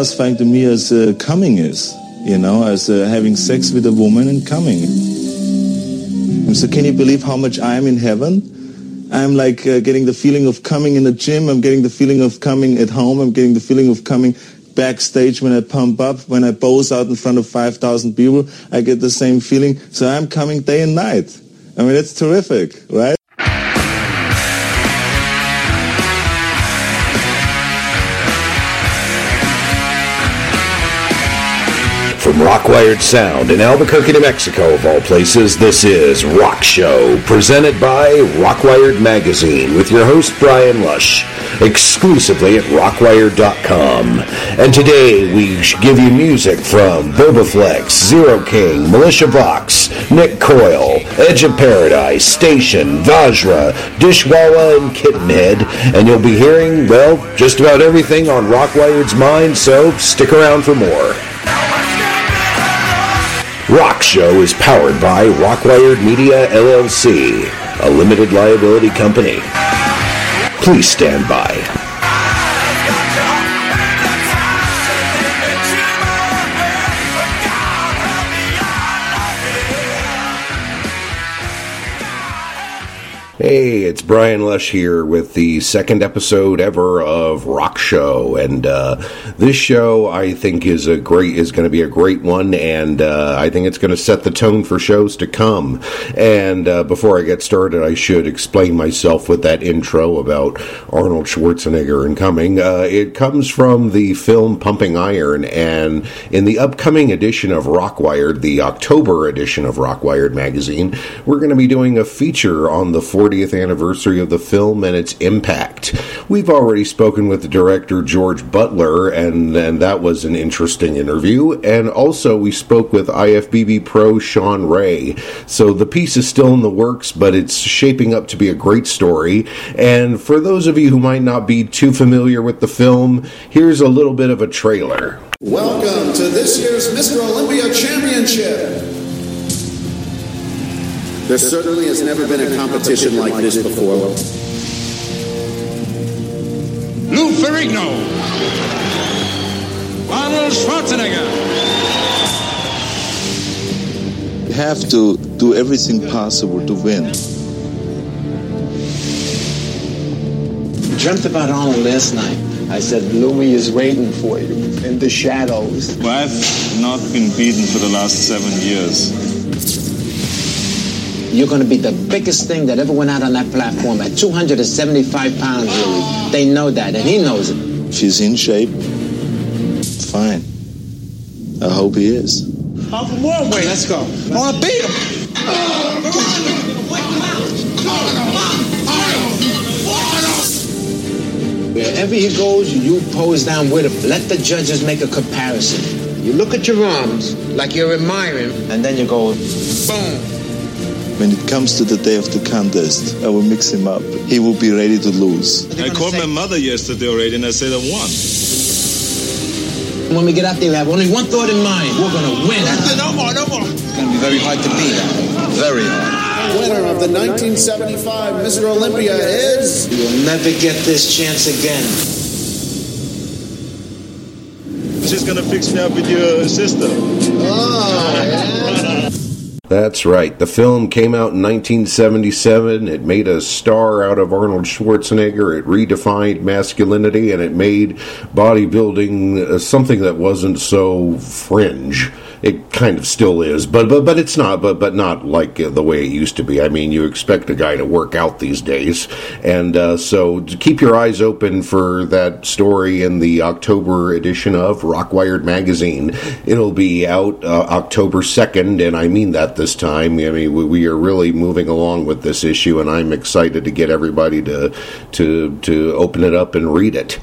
satisfying to me as uh, coming is, you know, as uh, having sex with a woman and coming. So can you believe how much I am in heaven? I'm like uh, getting the feeling of coming in the gym. I'm getting the feeling of coming at home. I'm getting the feeling of coming backstage when I pump up, when I pose out in front of 5,000 people. I get the same feeling. So I'm coming day and night. I mean, it's terrific, right? Rockwired Sound in Albuquerque, New Mexico, of all places, this is Rock Show, presented by Rockwired Magazine, with your host, Brian Lush, exclusively at rockwired.com. And today we give you music from Bobaflex, Zero King, Militia Vox, Nick Coyle, Edge of Paradise, Station, Vajra, Dishwalla, and Kittenhead. And you'll be hearing, well, just about everything on Rockwired's mind, so stick around for more. Rock Show is powered by Rockwired Media LLC, a limited liability company. Please stand by. Hey, it's Brian Lush here with the second episode ever of Rock Show, and uh, this show I think is a great is going to be a great one, and uh, I think it's going to set the tone for shows to come. And uh, before I get started, I should explain myself with that intro about Arnold Schwarzenegger and coming. Uh, it comes from the film Pumping Iron, and in the upcoming edition of Rockwired, the October edition of Rockwired magazine, we're going to be doing a feature on the 40th anniversary of the film and its impact. We've already spoken with the director George Butler, and, and that was an interesting interview. And also, we spoke with IFBB pro Shawn Ray. So the piece is still in the works, but it's shaping up to be a great story. And for those of you who might not be too familiar with the film, here's a little bit of a trailer. Welcome to this year's Mr. Olympia There certainly has never been a competition like this before. Lou Ferrigno. Arnold Schwarzenegger. You have to do everything possible to win. dreamt about Arnold last night. I said, Louis is waiting for you in the shadows. Well, I've not been beaten for the last seven years. You're going to be the biggest thing that ever went out on that platform at 275 pounds, Louis. They know that, and he knows it. She's in shape. Fine. I hope he is. Off from one way. Let's go. I want to beat him. Wherever he goes, you pose down with him. Let the judges make a comparison. You look at your arms like you're admiring, and then you go, boom. When it comes to the day of the contest, I will mix him up. He will be ready to lose. I called my mother yesterday already and I said I won. When we get out there, we have only one thought in mind. We're going to win. No more, no more. It's going to be very hard to beat. Very hard. Winner of the 1975 Mr. Olympia is You'll never get this chance again. She's gonna fix me up with your sister. Oh, That's right. The film came out in 1977. It made a star out of Arnold Schwarzenegger. It redefined masculinity and it made bodybuilding uh, something that wasn't so fringe. It kind of still is, but but but it's not. But but not like uh, the way it used to be. I mean, you expect a guy to work out these days, and uh, so keep your eyes open for that story in the October edition of Rockwired magazine. It'll be out uh, October second, and I mean that this time. I mean, we, we are really moving along with this issue, and I'm excited to get everybody to to to open it up and read it.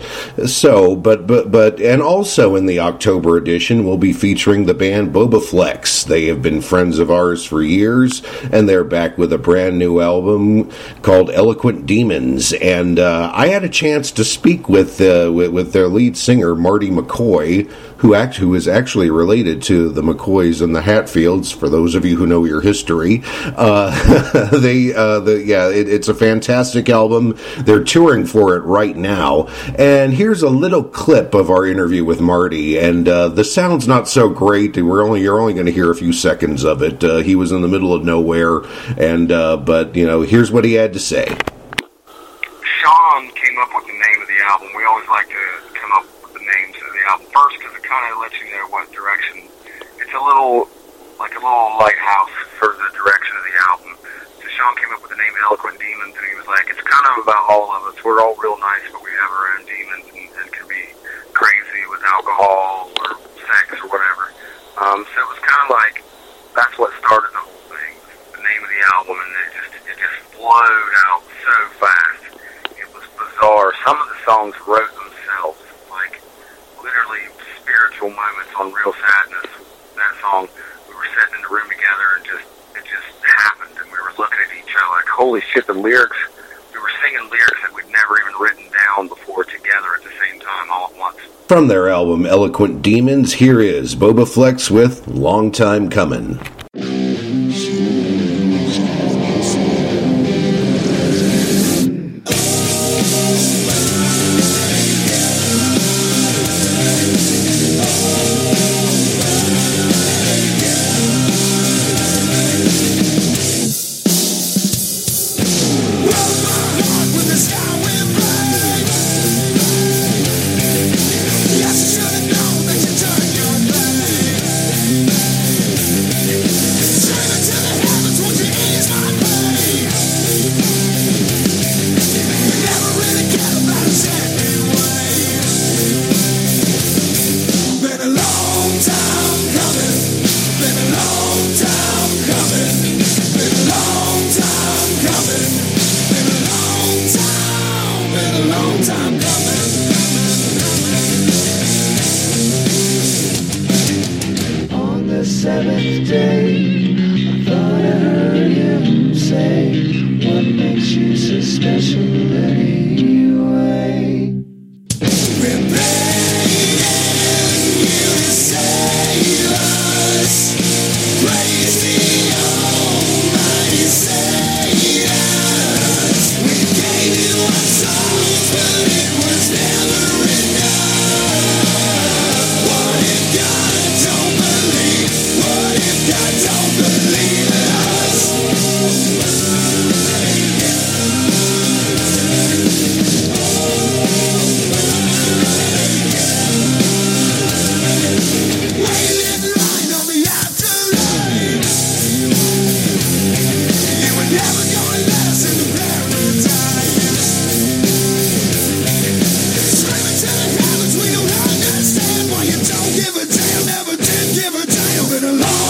So, but but but, and also in the October edition, we'll be featuring the band band Bobaflex. They have been friends of ours for years, and they're back with a brand new album called Eloquent Demons. And uh, I had a chance to speak with, uh, with, with their lead singer Marty McCoy, who act who is actually related to the McCoys and the Hatfields. For those of you who know your history, uh, they uh, the yeah, it, it's a fantastic album. They're touring for it right now, and here's a little clip of our interview with Marty. And uh, the sound's not so great. We're only you're only going to hear a few seconds of it. Uh, he was in the middle of nowhere, and uh, but you know, here's what he had to say. Sean came up with the name of the album. We always like to come up with the names of the album first because it kind of lets you know what direction. It's a little like a little lighthouse for the direction of the album. So Sean came up with the name Eloquent Demons, and he was like, it's kind of about all of us. We're all real nice, but we have our own demons and, and can be crazy with alcohol or sex or whatever. Um, so it was kind of like that's what started the whole thing. The name of the album, and it just it just flowed out so fast. It was bizarre. Some of the songs wrote themselves, like literally spiritual moments on Real Sadness. That song, we were sitting in the room together, and just it just happened, and we were looking at each other like, holy shit, the lyrics. We were singing lyrics that we'd never even written down before together at the same time all at once. From their album Eloquent Demons, here is Bobaflex with Long Time Coming. A damn.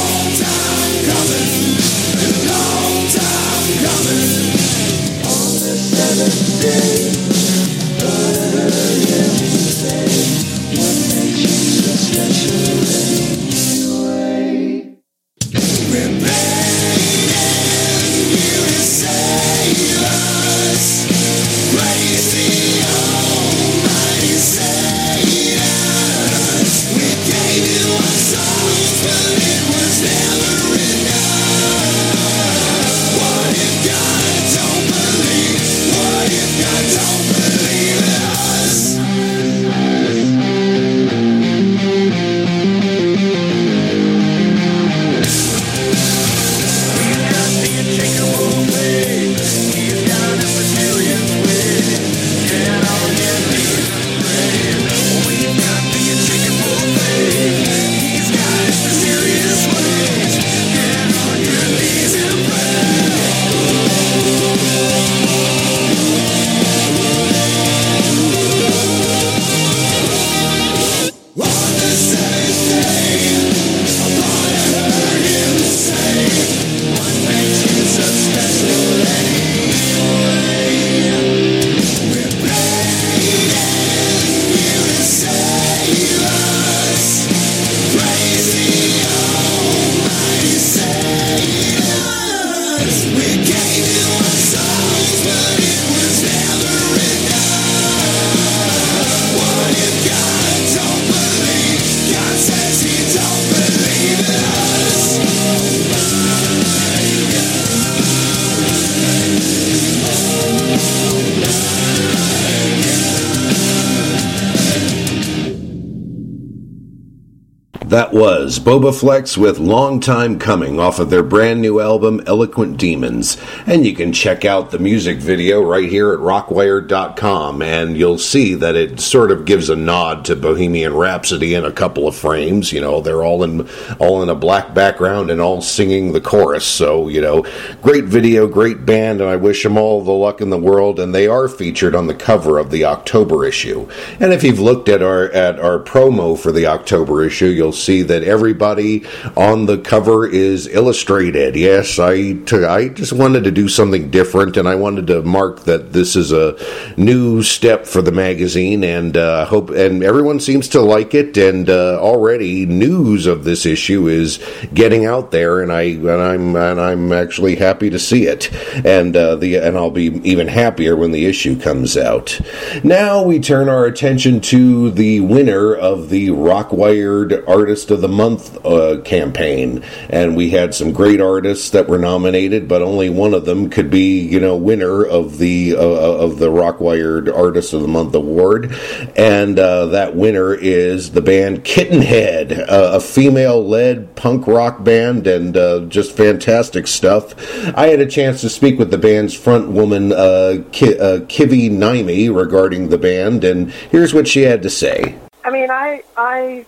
Bobaflex with Long Time Coming off of their brand new album Eloquent Demons. And you can check out the music video right here at rockwired.com and you'll see that it sort of gives a nod to Bohemian Rhapsody in a couple of frames. You know, they're all in all in a black background and all singing the chorus. So, you know, great video, great band, and I wish them all the luck in the world and they are featured on the cover of the October issue. And if you've looked at our at our promo for the October issue, you'll see that everybody on the cover is illustrated. Yes, I I just wanted to do something different, and I wanted to mark that this is a new step for the magazine, and uh, hope and everyone seems to like it. And uh, already news of this issue is getting out there, and I and I'm and I'm actually happy to see it, and uh, the and I'll be even happier when the issue comes out. Now we turn our attention to the winner of the Rockwired Artist of the Month uh, campaign, and we had some great artists that were nominated, but only one of them could be, you know, winner of the uh, of the Rockwired Artist of the Month award, and uh, that winner is the band Kittenhead, uh, a female-led punk rock band, and uh, just fantastic stuff. I had a chance to speak with the band's front woman, uh, Ki- uh, Kivi Naimi, regarding the band, and here's what she had to say. I mean, I I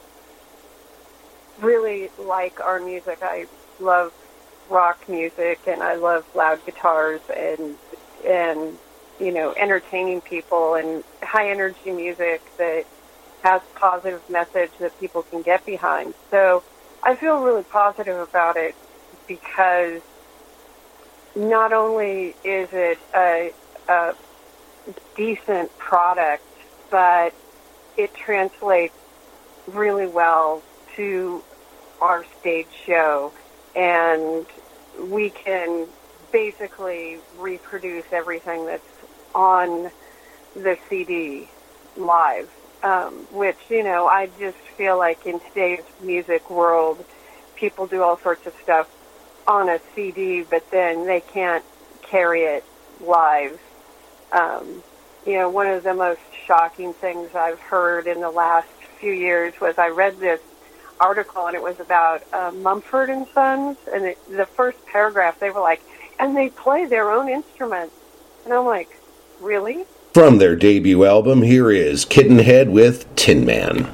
really like our music. I love rock music, and I love loud guitars and and you know entertaining people and high energy music that has positive message that people can get behind. So I feel really positive about it because not only is it a, a decent product, but it translates really well to our stage show and we can basically reproduce everything that's on the CD live. Um, which, you know, I just feel like in today's music world, people do all sorts of stuff on a CD, but then they can't carry it live. Um, you know, one of the most shocking things I've heard in the last few years was I read this article and it was about uh, Mumford and Sons, and it, the first paragraph they were like, and they play their own instruments, and I'm like, really? From their debut album, here is Kittenhead with Tin Man.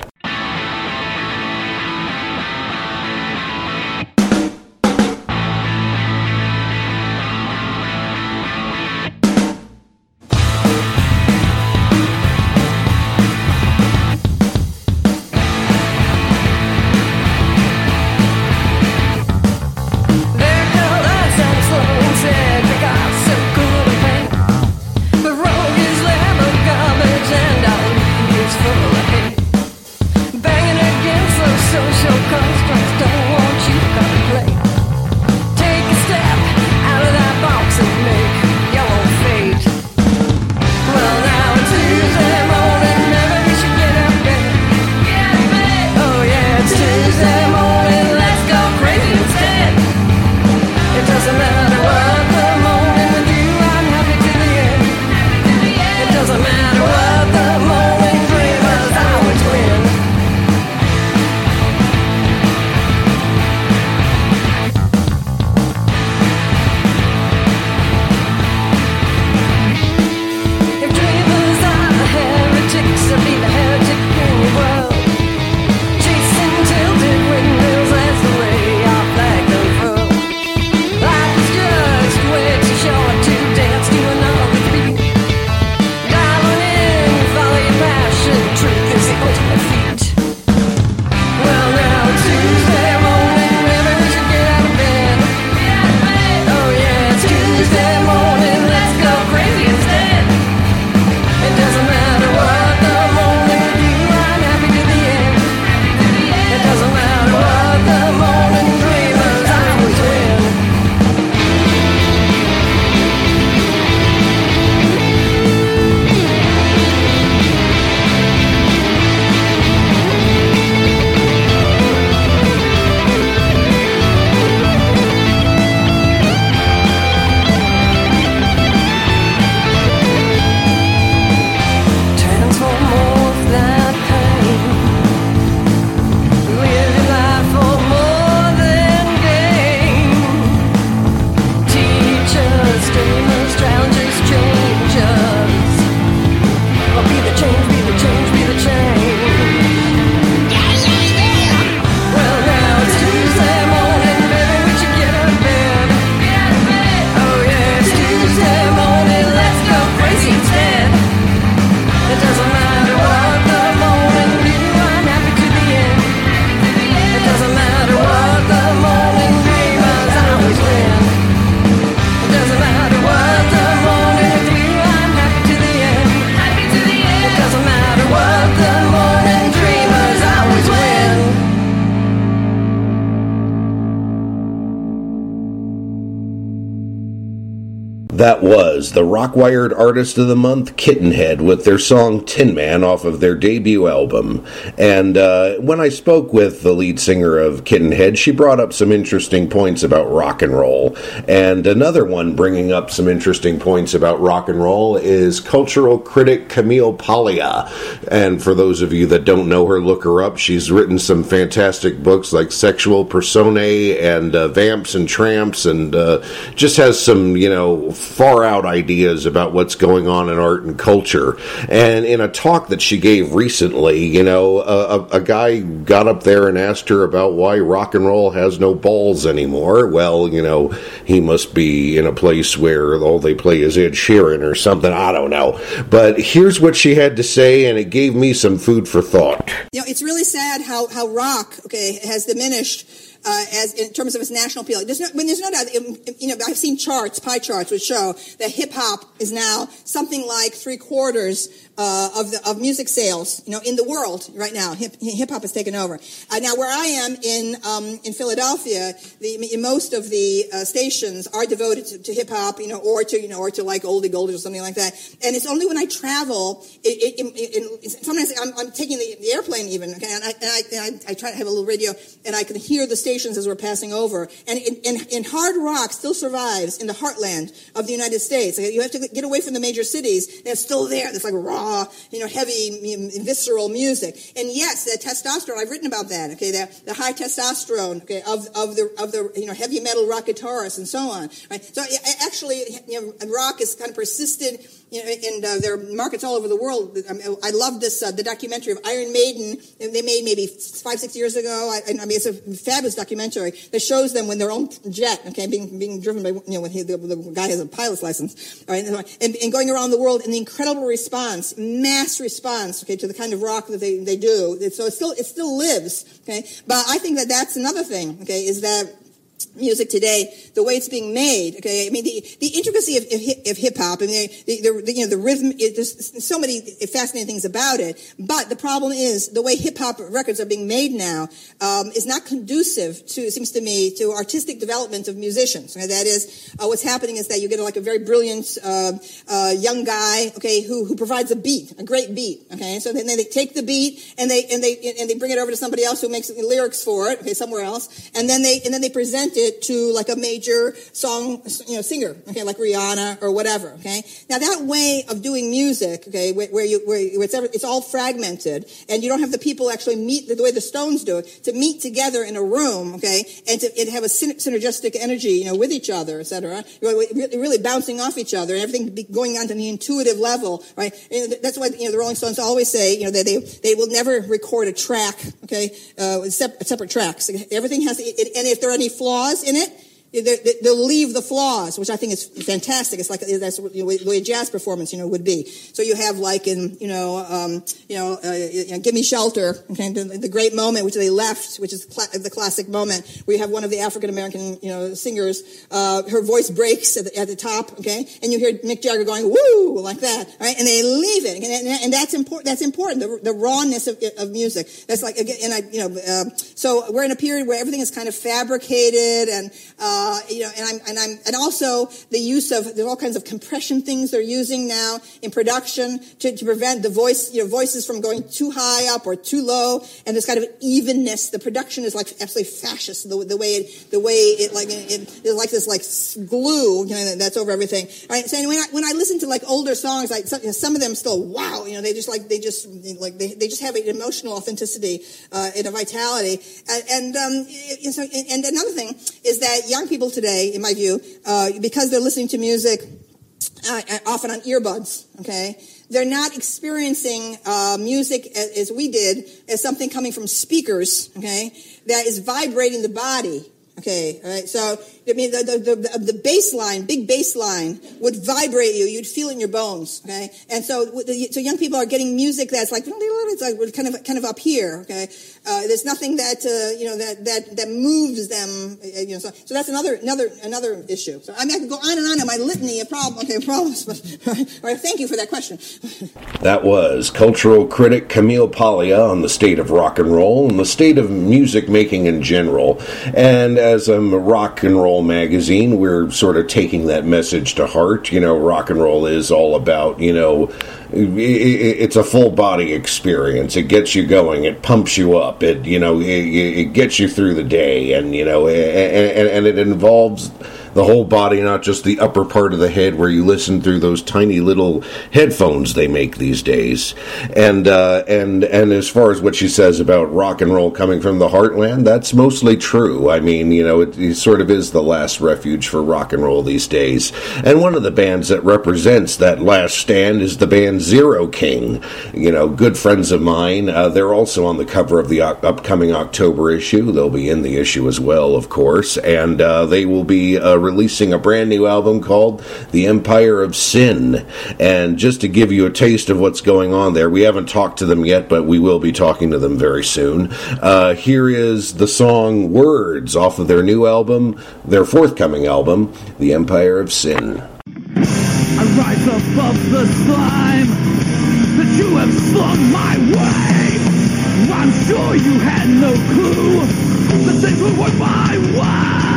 Rockwired Artist of the Month, Kittenhead, with their song Tin Man off of their debut album. And uh, when I spoke with the lead singer of Kittenhead, she brought up some interesting points about rock and roll. And another one bringing up some interesting points about rock and roll is cultural critic Camille Paglia. And for those of you that don't know her, look her up. She's written some fantastic books like Sexual Personae and uh, Vamps and Tramps, and uh, just has some, you know, far out ideas about what's going on in art and culture. And in a talk that she gave recently, you know, a, a, a guy got up there and asked her about why rock and roll has no balls anymore. Well, you know, he must be in a place where all they play is Ed Sheeran or something. I don't know. But here's what she had to say, and it gave me some food for thought. You know, it's really sad how, how rock, okay, has diminished uh, as in terms of its national appeal. There's no, when there's no doubt, it- you know, I've seen charts, pie charts, which show that hip hop is now something like three quarters uh, of the of music sales, you know, in the world right now. Hip hop has taken over. Uh, now, where I am in um, in Philadelphia, the in most of the uh, stations are devoted to, to hip hop, you know, or to you know, or to like oldie goldies or something like that. And it's only when I travel, it, it, it, sometimes I'm, I'm taking the, the airplane even, okay, and, I, and, I, and I, I try to have a little radio, and I can hear the stations as we're passing over. And, and hard rock still survives in the heartland of the United States. You have to get away from the major cities, and it's still there. It's like raw, you know, heavy, mm, visceral music. And yes, the testosterone. I've written about that. Okay, the, the high testosterone. Okay, of of the of the you know heavy metal rock guitarists and so on. Right. So actually, you know, rock is kind of persisted. And uh, there are markets all over the world. I, I love this uh, the documentary of Iron Maiden. They made maybe five six years ago. I, I mean, it's a fabulous documentary that shows them when their own jet, okay, being being driven by you know when he, the, the guy has a pilot's license, all right, and, and going around the world, and the incredible response, mass response, okay, to the kind of rock that they, they do. So it still it still lives, okay. But I think that that's another thing, okay, is that music today, the way it's being made. Okay, I mean the, the intricacy of, of, hip- hop. I mean the, the, the you know the rhythm. It, there's so many fascinating things about it. But the problem is the way hip hop records are being made now um, is not conducive to. It seems to me to artistic development of musicians. Okay, that is uh, what's happening is that you get like a very brilliant uh, uh, young guy. Okay, who who provides a beat, a great beat. Okay, so then they take the beat and they and they and they bring it over to somebody else who makes the lyrics for it. Okay, somewhere else, and then they and then they present it to like a major song, you know, singer, okay, like Rihanna or whatever, okay. Now that way of doing music, okay, where, where you where it's ever, it's all fragmented, and you don't have the people actually meet the, way the Stones do it to meet together in a room, okay, and to and have a syn- synergistic energy, you know, with each other, et You're really bouncing off each other, and everything going on to the intuitive level, right? And that's why you know the Rolling Stones always say, you know, that they they will never record a track, okay, uh, separate tracks. Everything has, to, and if there are any flaws in it, they- they- they'll leave the flaws, which I think is fantastic. It's like that's you know, the way a jazz performance, you know, would be. So you have like in you know, um, you know, uh, you know, "Give Me Shelter," okay, the, the great moment which they left, which is cla- the classic moment where you have one of the African American you know singers, uh, her voice breaks at the, at the top, okay, and you hear Mick Jagger going "woo" like that, right, and they leave it, and, and, and that's important. That's important. The, the rawness of, of music. That's like again, and I you know, uh, so we're in a period where everything is kind of fabricated and. Uh, you know, and I'm, and I'm, and also the use of, there's all kinds of compression things they're using now in production to, to prevent the voice, you know, voices from going too high up or too low. And this kind of evenness. The production is like absolutely fascist. The, the way it, the way it like, it, like this like glue, you know, that's over everything. All right. So when I, when I listen to like older songs, like some, you know, some of them still, wow, you know, they just like, they just, like, they, they just have an emotional authenticity, uh, and a vitality. And, and um, so- and another thing is that young people today, in my view, uh, because they're listening to music uh, often on earbuds, okay, they're not experiencing uh, music as, as we did as something coming from speakers, okay, that is vibrating the body. Okay, all right. So I mean, the the, the, the bass line, big bass line, would vibrate you. You'd feel it in your bones. Okay, and so so young people are getting music that's like it's like kind of kind of up here. Okay, uh, there's nothing that uh, you know that that that moves them. uh, You know, so, so that's another another another issue. So I mean, I could go on and on in my litany of problem, okay, problems. But all right, thank you for that question. That was cultural critic Camille Paglia on the state of rock and roll and the state of music making in general. And as a rock and roll magazine, we're sort of taking that message to heart. You know, rock and roll is all about, you know, it's a full body experience. It gets you going. It pumps you up. It, you know, it, it gets you through the day. And, you know, and, and it involves the whole body, not just the upper part of the head where you listen through those tiny little headphones they make these days. And uh, and and as far as what she says about rock and roll coming from the heartland, that's mostly true. I mean, you know, it, it sort of is the last refuge for rock and roll these days. And one of the bands that represents that last stand is the band Zero King. You know, good friends of mine. Uh, they're also on the cover of the o- upcoming October issue. They'll be in the issue as well, of course, and uh, they will be uh, releasing a brand new album called The Empire of Sin. And just to give you a taste of what's going on there, we haven't talked to them yet, but we will be talking to them very soon. Uh, here is the song Words off of their new album, their forthcoming album, The Empire of Sin. I rise above the slime that you have slung my way. I'm sure you had no clue that things would work my way.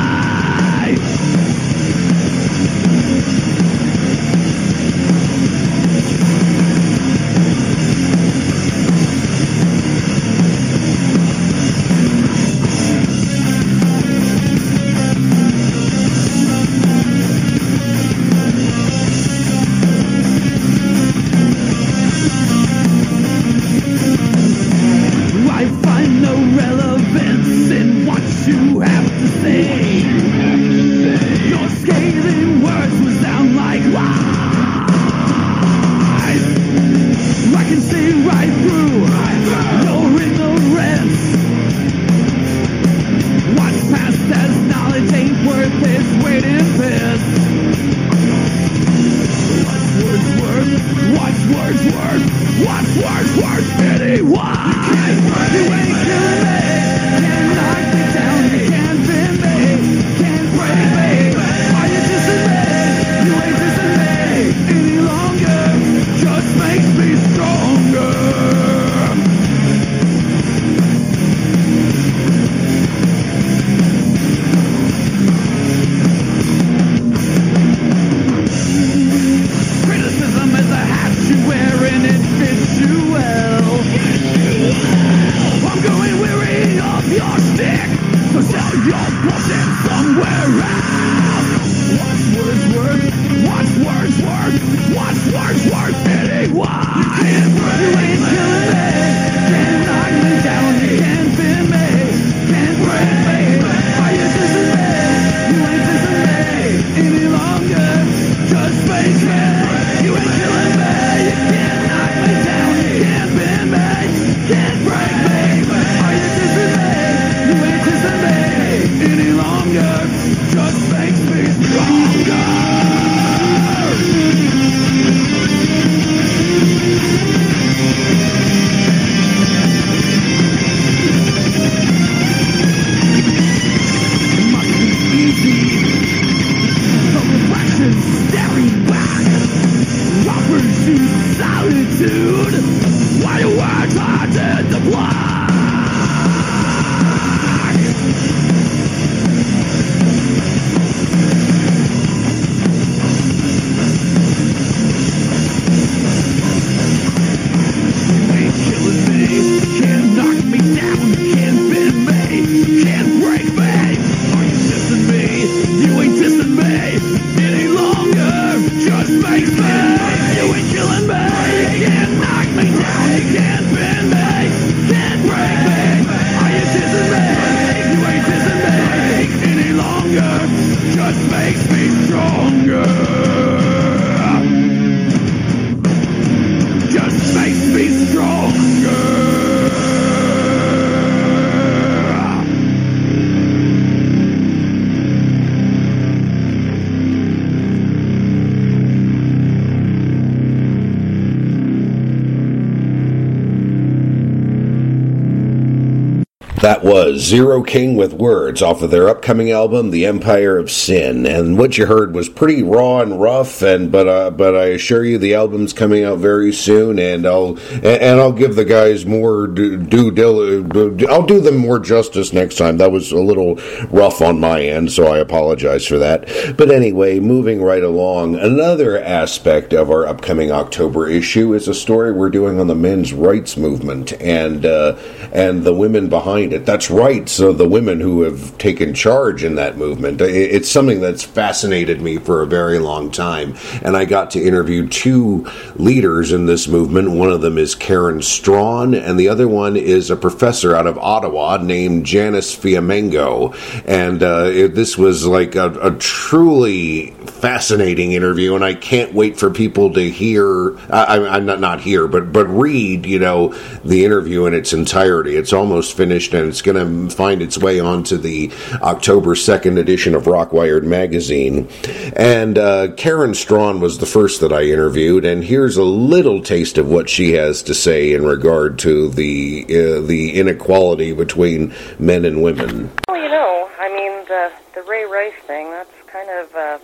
Zero King with Words off of their upcoming album, The Empire of Sin. And what you heard was pretty raw and rough, and but uh, but I assure you the album's coming out very soon, and I'll and, and I'll give the guys more due, due dil- I'll do them more justice next time. That was a little rough on my end, so I apologize for that. But anyway, moving right along, another aspect of our upcoming October issue is a story we're doing on the men's rights movement and uh, and the women behind it. That's right. So the women who have taken charge in that movement. It's something that's fascinated me for a very long time. And I got to interview two leaders in this movement. One of them is Karen Straughan, and the other one is a professor out of Ottawa named Janice Fiamengo. And uh, it, this was like a, a truly fascinating interview, and I can't wait for people to hear. I, am not not hear, but but read. You know, the interview in its entirety. It's almost finished, and it's going to find its way onto the October second edition of Rockwired magazine. And uh, Karen Straughan was the first that I interviewed, and here's a little taste of what she has to say in regard to the uh, the inequality between men and women. Well, you know, I mean the the Ray Rice thing. That's kind of. Uh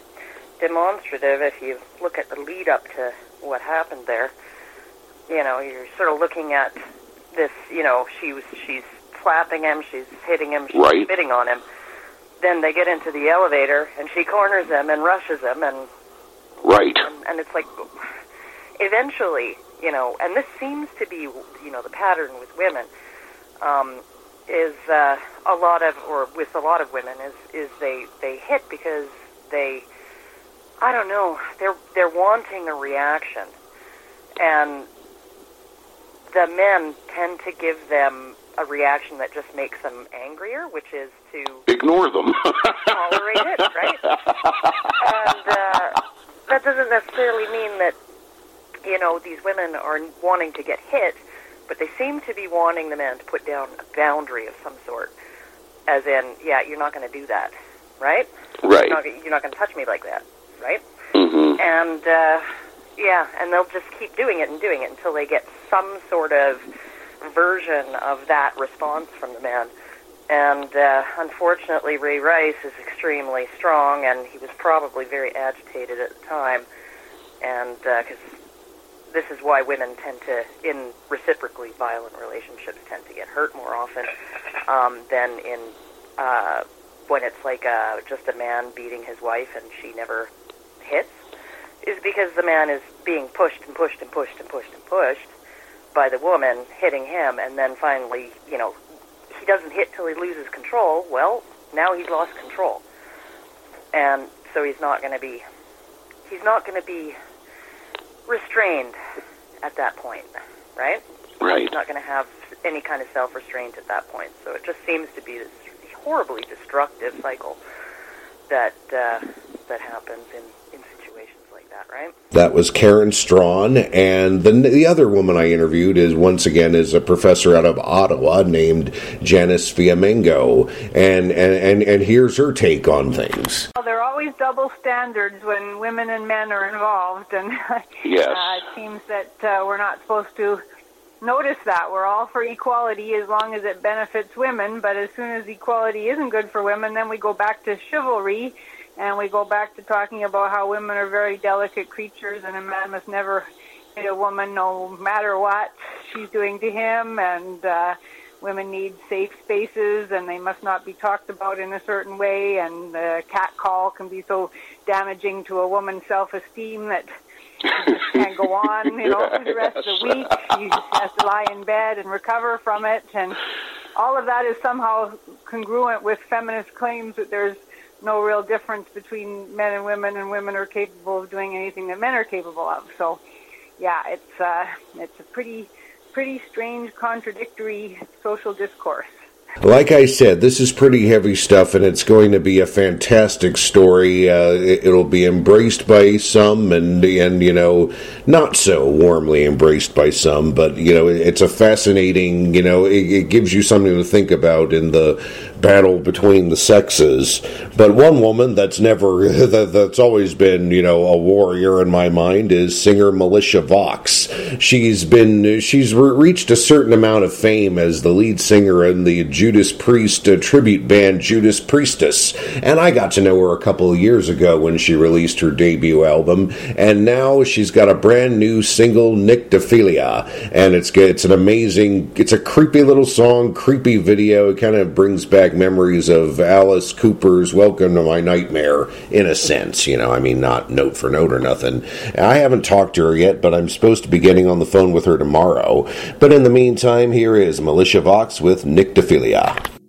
demonstrative if you look at the lead up to what happened there. You know, you're sort of looking at this. You know, she was she's slapping him, she's hitting him, she's Right. spitting on him. Then they get into the elevator, and she corners him and rushes him, and Right. and, and it's like eventually, you know, and this seems to be, you know, the pattern with women um, is uh, a lot of, or with a lot of women, is is they they hit because they, I don't know, they're they're wanting a reaction, and the men tend to give them a reaction that just makes them angrier, which is to Ignore them. tolerate it, right? and uh, that doesn't necessarily mean that you know these women are wanting to get hit, but they seem to be wanting the men to put down a boundary of some sort, as in, yeah, you're not going to do that, right? Right. You're not, not going to touch me like that, right? Mm-hmm. And uh, yeah, and they'll just keep doing it and doing it until they get some sort of version of that response from the man. And uh, unfortunately, Ray Rice is extremely strong, and he was probably very agitated at the time. And because this is why women tend to, in reciprocally violent relationships, tend to get hurt more often um, than in uh, when it's like uh, just a man beating his wife and she never hits, is because the man is being pushed and pushed and pushed and pushed and pushed by the woman hitting him, and then finally, you know, he doesn't hit till he loses control. Well, now he's lost control, and so he's not going to be he's not going to be restrained at that point, right? Right. He's not going to have any kind of self-restraint at that point. So it just seems to be this horribly destructive cycle that uh, that happens in in situations like that, right? That was Karen Straughan, and the the other woman I interviewed is once again is a professor out of Ottawa named Janice Fiamengo, and and and, and here's her take on things. Well, there are always double standards when women and men are involved, and Yes. uh, it seems that uh, we're not supposed to notice that. We're all for equality as long as it benefits women, but as soon as equality isn't good for women, then we go back to chivalry, and we go back to talking about how women are very delicate creatures, and a man must never hit a woman no matter what she's doing to him, and uh, women need safe spaces and they must not be talked about in a certain way. And the cat call can be so damaging to a woman's self-esteem that she can't go on, you know, for the rest of the week. Just has to lie in bed and recover from it. And all of that is somehow congruent with feminist claims that there's no real difference between men and women and women are capable of doing anything that men are capable of. So yeah, it's uh it's a pretty pretty strange, contradictory social discourse. Like I said, this is pretty heavy stuff, and it's going to be a fantastic story. Uh, it, it'll be embraced by some, and and you know, not so warmly embraced by some. But you know, it's a fascinating. You know, it, it gives you something to think about in the battle between the sexes. But one woman that's never that, that's always been you know a warrior in my mind is singer Militia Vox. She's been she's re- reached a certain amount of fame as the lead singer in the Judas Priest uh, tribute band Judas Priestess, and I got to know her a couple of years ago when she released her debut album, and now she's got a brand new single Nyctophilia, and it's it's an amazing it's a creepy little song, creepy video. It kind of brings back memories of Alice Cooper's Welcome to My Nightmare in a sense, you know. I mean, not note for note or nothing. I haven't talked to her yet, but I'm supposed to be getting on the phone with her tomorrow. But in the meantime, here is Militia Vox with Nyctophilia.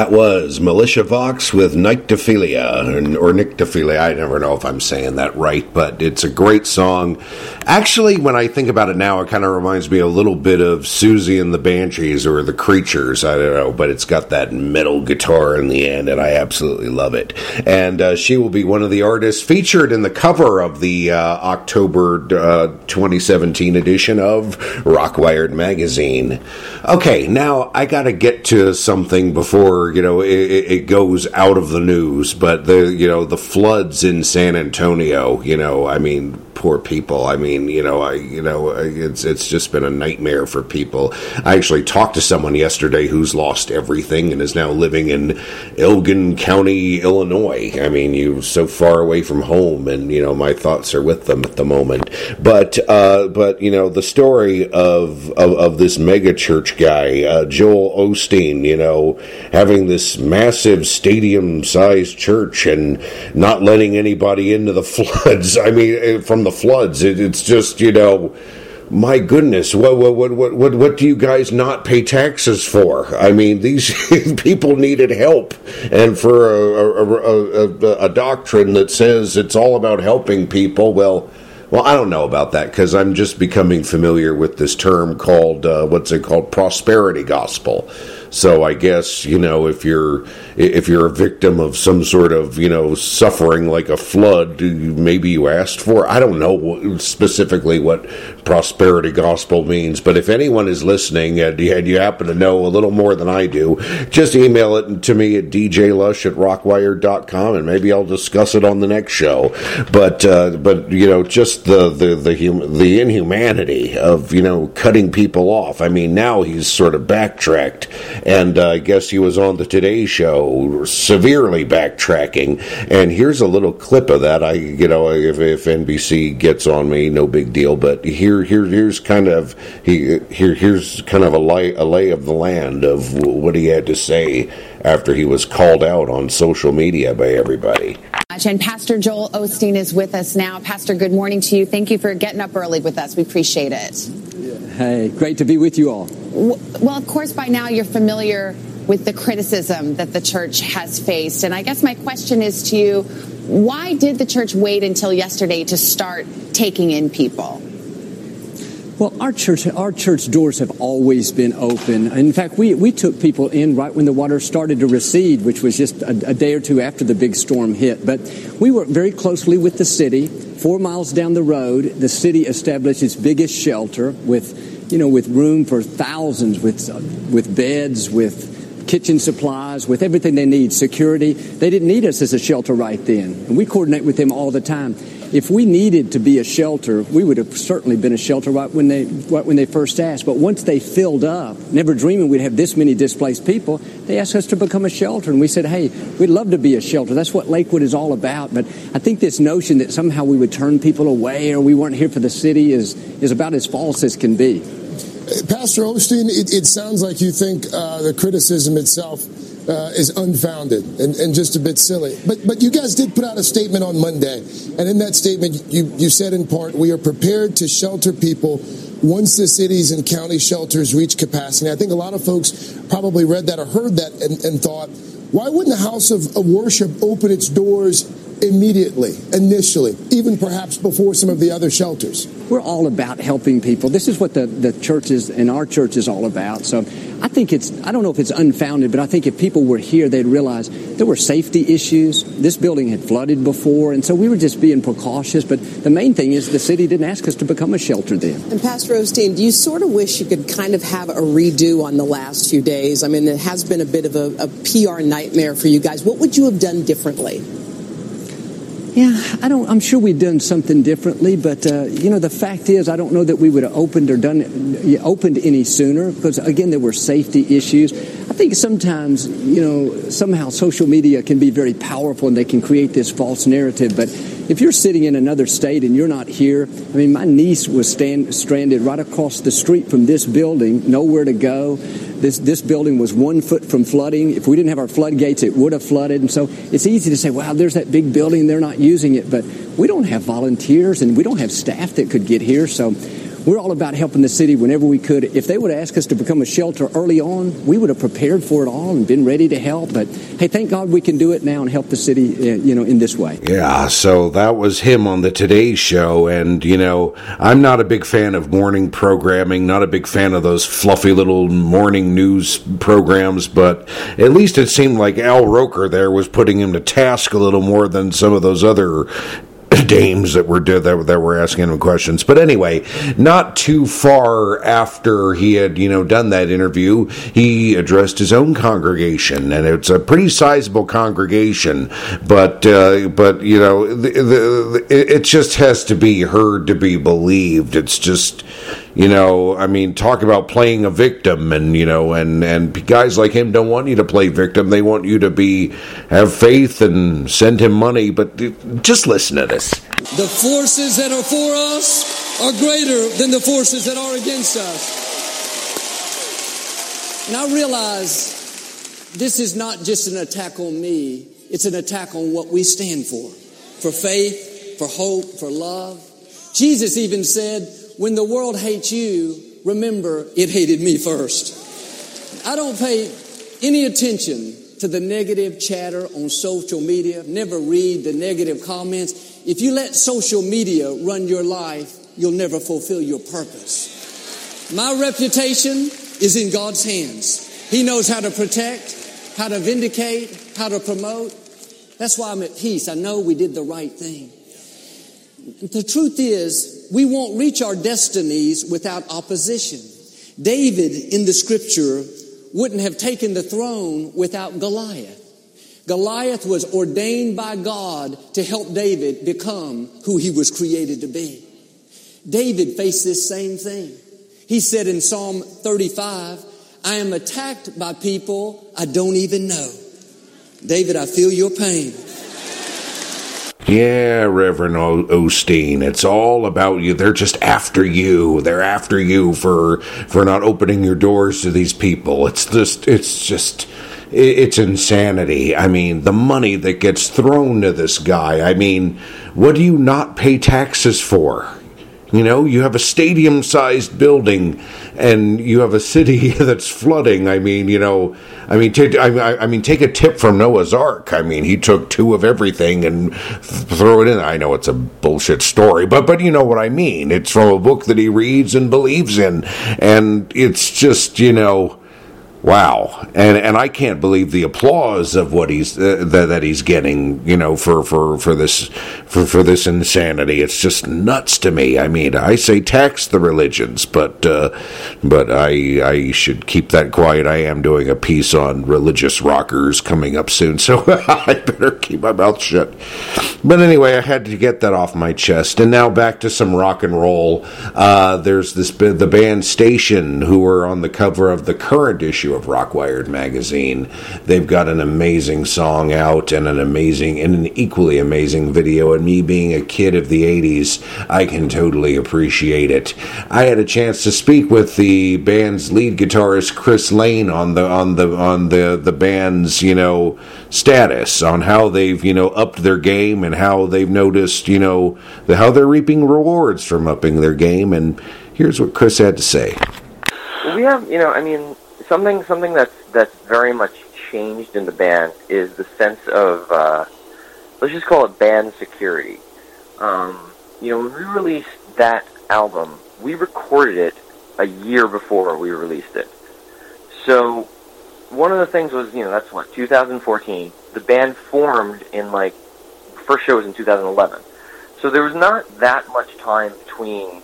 That was Militia Vox with Nyctophilia, or Nyctophilia. I never know if I'm saying that right, but it's a great song. Actually, when I think about it now, it kind of reminds me a little bit of Siouxsie and the Banshees or the Creatures. I don't know, but it's got that metal guitar in the end, and I absolutely love it. And uh, she will be one of the artists featured in the cover of the uh, October uh, 2017 edition of Rockwired magazine. Okay, now I got to get to something before you know it, it goes out of the news. But the you know the floods in San Antonio. You know, I mean, poor people. I mean, you know, I you know it's it's just been a nightmare for people. I actually talked to someone yesterday who's lost everything and is now living in Elgin County, Illinois. I mean, you're so far away from home, and you know, my thoughts are with them at the moment. But uh, but you know, the story of of, of this mega church guy, uh, Joel Osteen, you know, having this massive stadium-sized church and not letting anybody into the floods. I mean, from the floods, it, it's just you know my goodness, what, what, what, what, what do you guys not pay taxes for? I mean, these people needed help. And for a, a, a, a, doctrine that says it's all about helping people, well, well, I don't know about that because I'm just becoming familiar with this term called, uh, what's it called? Prosperity gospel. So I guess you know if you're if you're a victim of some sort of you know suffering like a flood, maybe you asked for. I don't know specifically what prosperity gospel means, but if anyone is listening and you, happen to know a little more than I do, just email it to me at djlush at rockwired.com and maybe I'll discuss it on the next show. But uh, but you know just the the the, hum- the inhumanity of you know cutting people off. I mean now he's sort of backtracked and uh, I guess he was on the Today Show, severely backtracking. And here's a little clip of that. I, you know, if, if NBC gets on me, no big deal. But here, here, here's kind of he here, here's kind of a lay, a lay of the land of what he had to say after he was called out on social media by everybody. And Pastor Joel Osteen is with us now. Pastor, good morning to you. Thank you for getting up early with us. We appreciate it. Hey, great to be with you all. Well, of course, by now you're familiar with the criticism that the church has faced. And I guess my question is to you why did the church wait until yesterday to start taking in people? Well, our church, our church doors have always been open. In fact, we, we took people in right when the water started to recede, which was just a, a day or two after the big storm hit. But we worked very closely with the city. Four miles down the road, the city established its biggest shelter with, you know, with room for thousands, with, with beds, with kitchen supplies, with everything they need, security. They didn't need us as a shelter right then. And we coordinate with them all the time if we needed to be a shelter, we would have certainly been a shelter right when they right when they first asked. But once they filled up, never dreaming we'd have this many displaced people, they asked us to become a shelter, and we said, "Hey, we'd love to be a shelter. That's what Lakewood is all about." But I think this notion that somehow we would turn people away or we weren't here for the city is is about as false as can be. Pastor Osteen, it, it sounds like you think uh, the criticism itself uh, is unfounded and, and, just a bit silly. But but you guys did put out a statement on Monday, and in that statement, you, you said in part, we are prepared to shelter people once the cities and county shelters reach capacity. I think a lot of folks probably read that or heard that and, and thought, why wouldn't the house of, of worship open its doors immediately, initially, even perhaps before some of the other shelters? We're all about helping people. This is what the, the church is and our church is all about. So I think it's, I don't know if it's unfounded, but I think if people were here, they'd realize there were safety issues. This building had flooded before, and so we were just being precautious. But the main thing is the city didn't ask us to become a shelter then. And Pastor Osteen, do you sort of wish you could kind of have a redo on the last few days? I mean, it has been a bit of a, a PR nightmare for you guys. What would you have done differently? Yeah, I don't. I'm sure we've done something differently, but uh, you know, the fact is, I don't know that we would have opened or done opened any sooner because again, there were safety issues. I think sometimes, you know, somehow social media can be very powerful and they can create this false narrative. But if you're sitting in another state and you're not here, I mean, my niece was stand, stranded right across the street from this building, nowhere to go. This, this building was one foot from flooding. If we didn't have our floodgates, it would have flooded. And so it's easy to say, wow, there's that big building, they're not using it. But we don't have volunteers and we don't have staff that could get here. So we're all about helping the city whenever we could. If they would ask us to become a shelter early on, we would have prepared for it all and been ready to help. But hey, thank God we can do it now and help the city, uh, you know, in this way. Yeah, so that was him on the Today Show, and you know, I'm not a big fan of morning programming, not a big fan of those fluffy little morning news programs, but at least it seemed like Al Roker there was putting him to task a little more than some of those other dames that were that, that were asking him questions. But anyway, not too far after he had you know done that interview, he addressed his own congregation, and it's a pretty sizable congregation. But uh, but you know, the, the, the, it just has to be heard to be believed. It's just you know, I mean, talk about playing a victim, and you know, and and guys like him don't want you to play victim. They want you to be have faith and send him money. But just listen to this. The forces that are for us are greater than the forces that are against us. And I realize this is not just an attack on me, it's an attack on what we stand for for faith, for hope, for love. Jesus even said, When the world hates you, remember it hated me first. I don't pay any attention to the negative chatter on social media, never read the negative comments. If you let social media run your life, you'll never fulfill your purpose. My reputation is in God's hands. He knows how to protect, how to vindicate, how to promote. That's why I'm at peace. I know we did the right thing. The truth is, we won't reach our destinies without opposition. David in the scripture wouldn't have taken the throne without Goliath. Goliath was ordained by God to help David become who he was created to be. David faced this same thing. He said in Psalm 35, I am attacked by people I don't even know. David, I feel your pain. Yeah, Reverend o- Osteen, it's all about you. They're just after you. They're after you for for not opening your doors to these people. It's just it's just it's insanity. I mean, the money that gets thrown to this guy. I mean, what do you not pay taxes for? You know, you have a stadium sized building and you have a city that's flooding. I mean, you know, I mean, take, I, I mean, take a tip from Noah's Ark. I mean, he took two of everything and throw it in. I know it's a bullshit story, but, but you know what I mean. It's from a book that he reads and believes in. And it's just, you know, Wow, and and I can't believe the applause of what he's uh, that, that he's getting, you know, for for for this for for this insanity. It's just nuts to me. I mean, I say tax the religions, but uh, but I I should keep that quiet. I am doing a piece on religious rockers coming up soon, so I better keep my mouth shut. But anyway, I had to get that off my chest, and now back to some rock and roll. Uh, there's this the band Station who are on the cover of the current issue of Rockwired magazine. They've got an amazing song out and an amazing and an equally amazing video. And me being a kid of the 80s, I can totally appreciate it. I had a chance to speak with the band's lead guitarist Chris Lane on the on the on the the band's, you know, status on how they've, you know, upped their game and how they've noticed, you know, the, how they're reaping rewards from upping their game and here's what Chris had to say. We have, you know, I mean, something something that's that's very much changed in the band is the sense of uh, let's just call it band security. Um, you know, when we released that album, we recorded it a year before we released it. So one of the things was, you know, that's what 2014. The band formed in like first show was in 2011. So there was not that much time between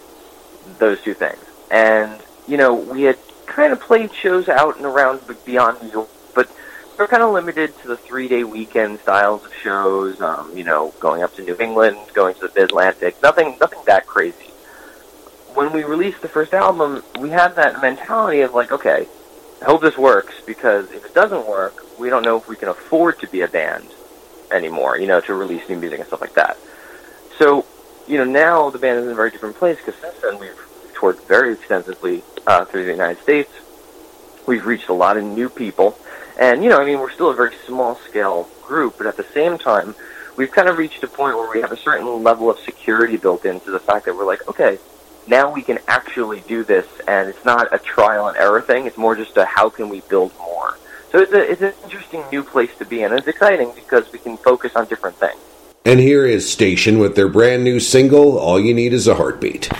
those two things. And you know, we had kind of played shows out and around beyond New York, but we're kind of limited to the three-day weekend styles of shows. Um, you know, going up to New England, going to the Mid-Atlantic. Nothing, nothing that crazy. When we released the first album, we had that mentality of like, okay, I hope this works because if it doesn't work, we don't know if we can afford to be a band anymore. You know, to release new music and stuff like that. So, you know, now the band is in a very different place because since then we've toured very extensively uh, through the United States. We've reached a lot of new people, and you know, I mean, we're still a very small scale group, but at the same time, we've kind of reached a point where we have a certain level of security built into the fact that we're like, okay, now we can actually do this, and it's not a trial and error thing. It's more just a how can we build more. So it's, a, it's an interesting new place to be in. It's exciting because we can focus on different things. And here is Station with their brand new single, All You Need Is a Heartbeat.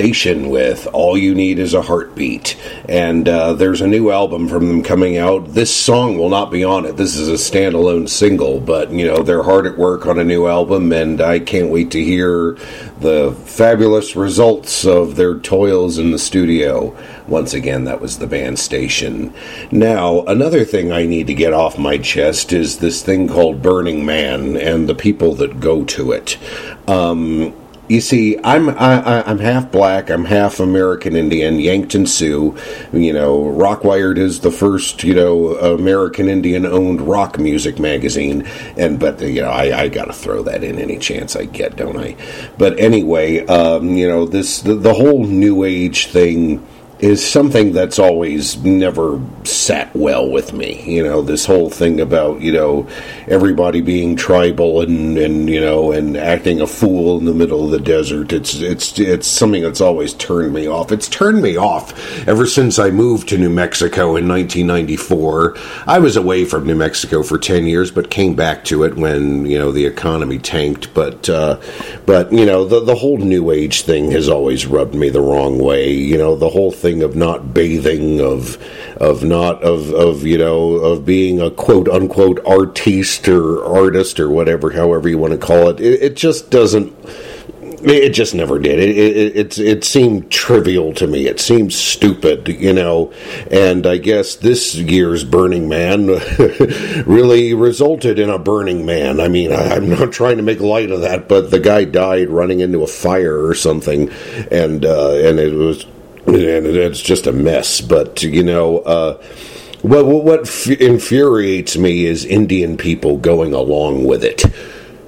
Station with All You Need Is a Heartbeat. And uh, there's a new album from them coming out. This song will not be on it. This is a standalone single, but, you know, they're hard at work on a new album, and I can't wait to hear the fabulous results of their toils in the studio. Once again, that was the band Station. Now, another thing I need to get off my chest is this thing called Burning Man and the people that go to it. Um, You see, I'm I, I- I'm half black. I'm half American Indian, Yankton Sioux. You know, Rockwired is the first you know American Indian owned rock music magazine, and but you know I, I got to throw that in any chance I get, don't I? But anyway, um, you know this the, the whole New Age thing is something that's always never sat well with me. You know, this whole thing about, you know, everybody being tribal and, and you know, and acting a fool in the middle of the desert. It's it's it's something that's always turned me off. It's turned me off ever since I moved to New Mexico in 1994. I was away from New Mexico for 10 years but came back to it when, you know, the economy tanked, but uh but you know, the the whole new age thing has always rubbed me the wrong way. You know, the whole thing of not bathing, of of not of of you know of being a quote unquote artiste or artist or whatever, however you want to call it. It, it just doesn't. It just never did. It, it it it seemed trivial to me. It seemed stupid, you know. And I guess this year's Burning Man really resulted in a Burning Man. I mean, I, I'm not trying to make light of that, but the guy died running into a fire or something, and uh, and it was and it's just a mess. But you know. Uh, what what, infuriates me is Indian people going along with it.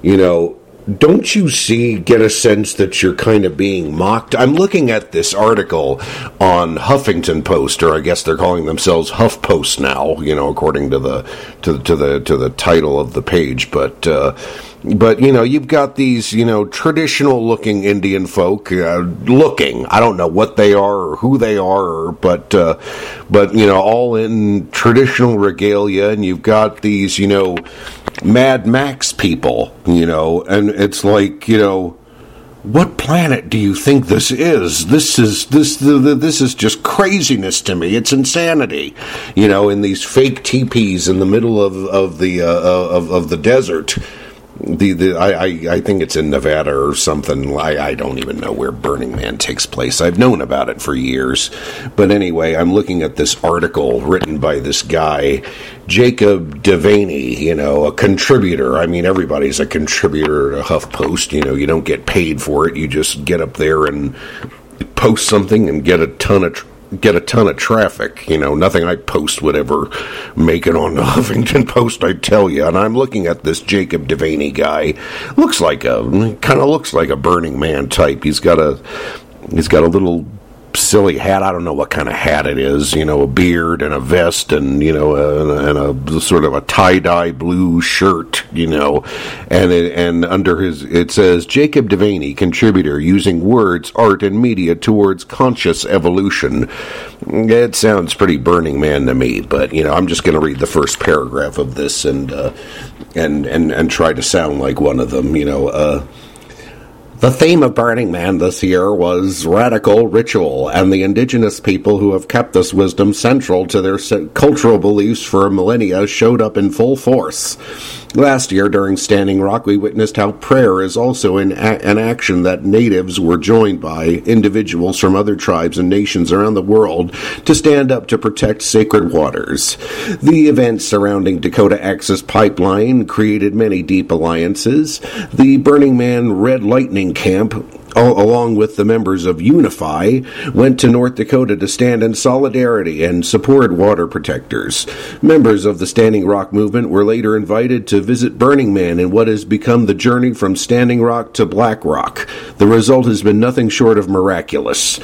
You know, don't you see, get a sense that you're kind of being mocked? I'm looking at this article on Huffington Post, or I guess they're calling themselves huff post now, you know, according to the to, to the to the title of the page. But uh, but you know, you've got these you know traditional looking Indian folk uh, looking. I don't know what they are or who they are, but uh, but you know, all in traditional regalia, and you've got these you know Mad Max people, you know, and it's like, you know, what planet do you think this is? This is this this is just craziness to me. It's insanity, you know, in these fake teepees in the middle of of the uh, of of the desert. The, the I, I think it's in Nevada or something. I, I don't even know where Burning Man takes place. I've known about it for years, but anyway, I'm looking at this article written by this guy, Jacob Devaney. You know, a contributor. I mean, everybody's a contributor to HuffPost. You know, you don't get paid for it. You just get up there and post something and get a ton of. Tr- Get a ton of traffic, you know. Nothing I post would ever make it on the Huffington Post, I tell you. And I'm looking at this Jacob Devaney guy. Looks like a kind of looks like a Burning Man type. He's got a he's got a little silly hat. I don't know what kind of hat it is. You know, a beard and a vest, and you know, a, and a sort of a tie dye blue shirt. You know, and it, and under his it says Jacob Devaney, contributor, using words, art, and media towards conscious evolution. It sounds pretty Burning Man to me, but you know, I'm just going to read the first paragraph of this and uh, and and and try to sound like one of them. You know. Uh, the theme of Burning Man this year was radical ritual, and the indigenous people who have kept this wisdom central to their cultural beliefs for millennia showed up in full force. Last year, during Standing Rock, we witnessed how prayer is also an, a- an action that natives were joined by individuals from other tribes and nations around the world to stand up to protect sacred waters. The events surrounding Dakota Access Pipeline created many deep alliances. The Burning Man Red Lightning Camp al- along with the members of Unify, went to North Dakota to stand in solidarity and support water protectors. Members of the Standing Rock movement were later invited to visit Burning Man in what has become the journey from Standing Rock to Black Rock. The result has been nothing short of miraculous.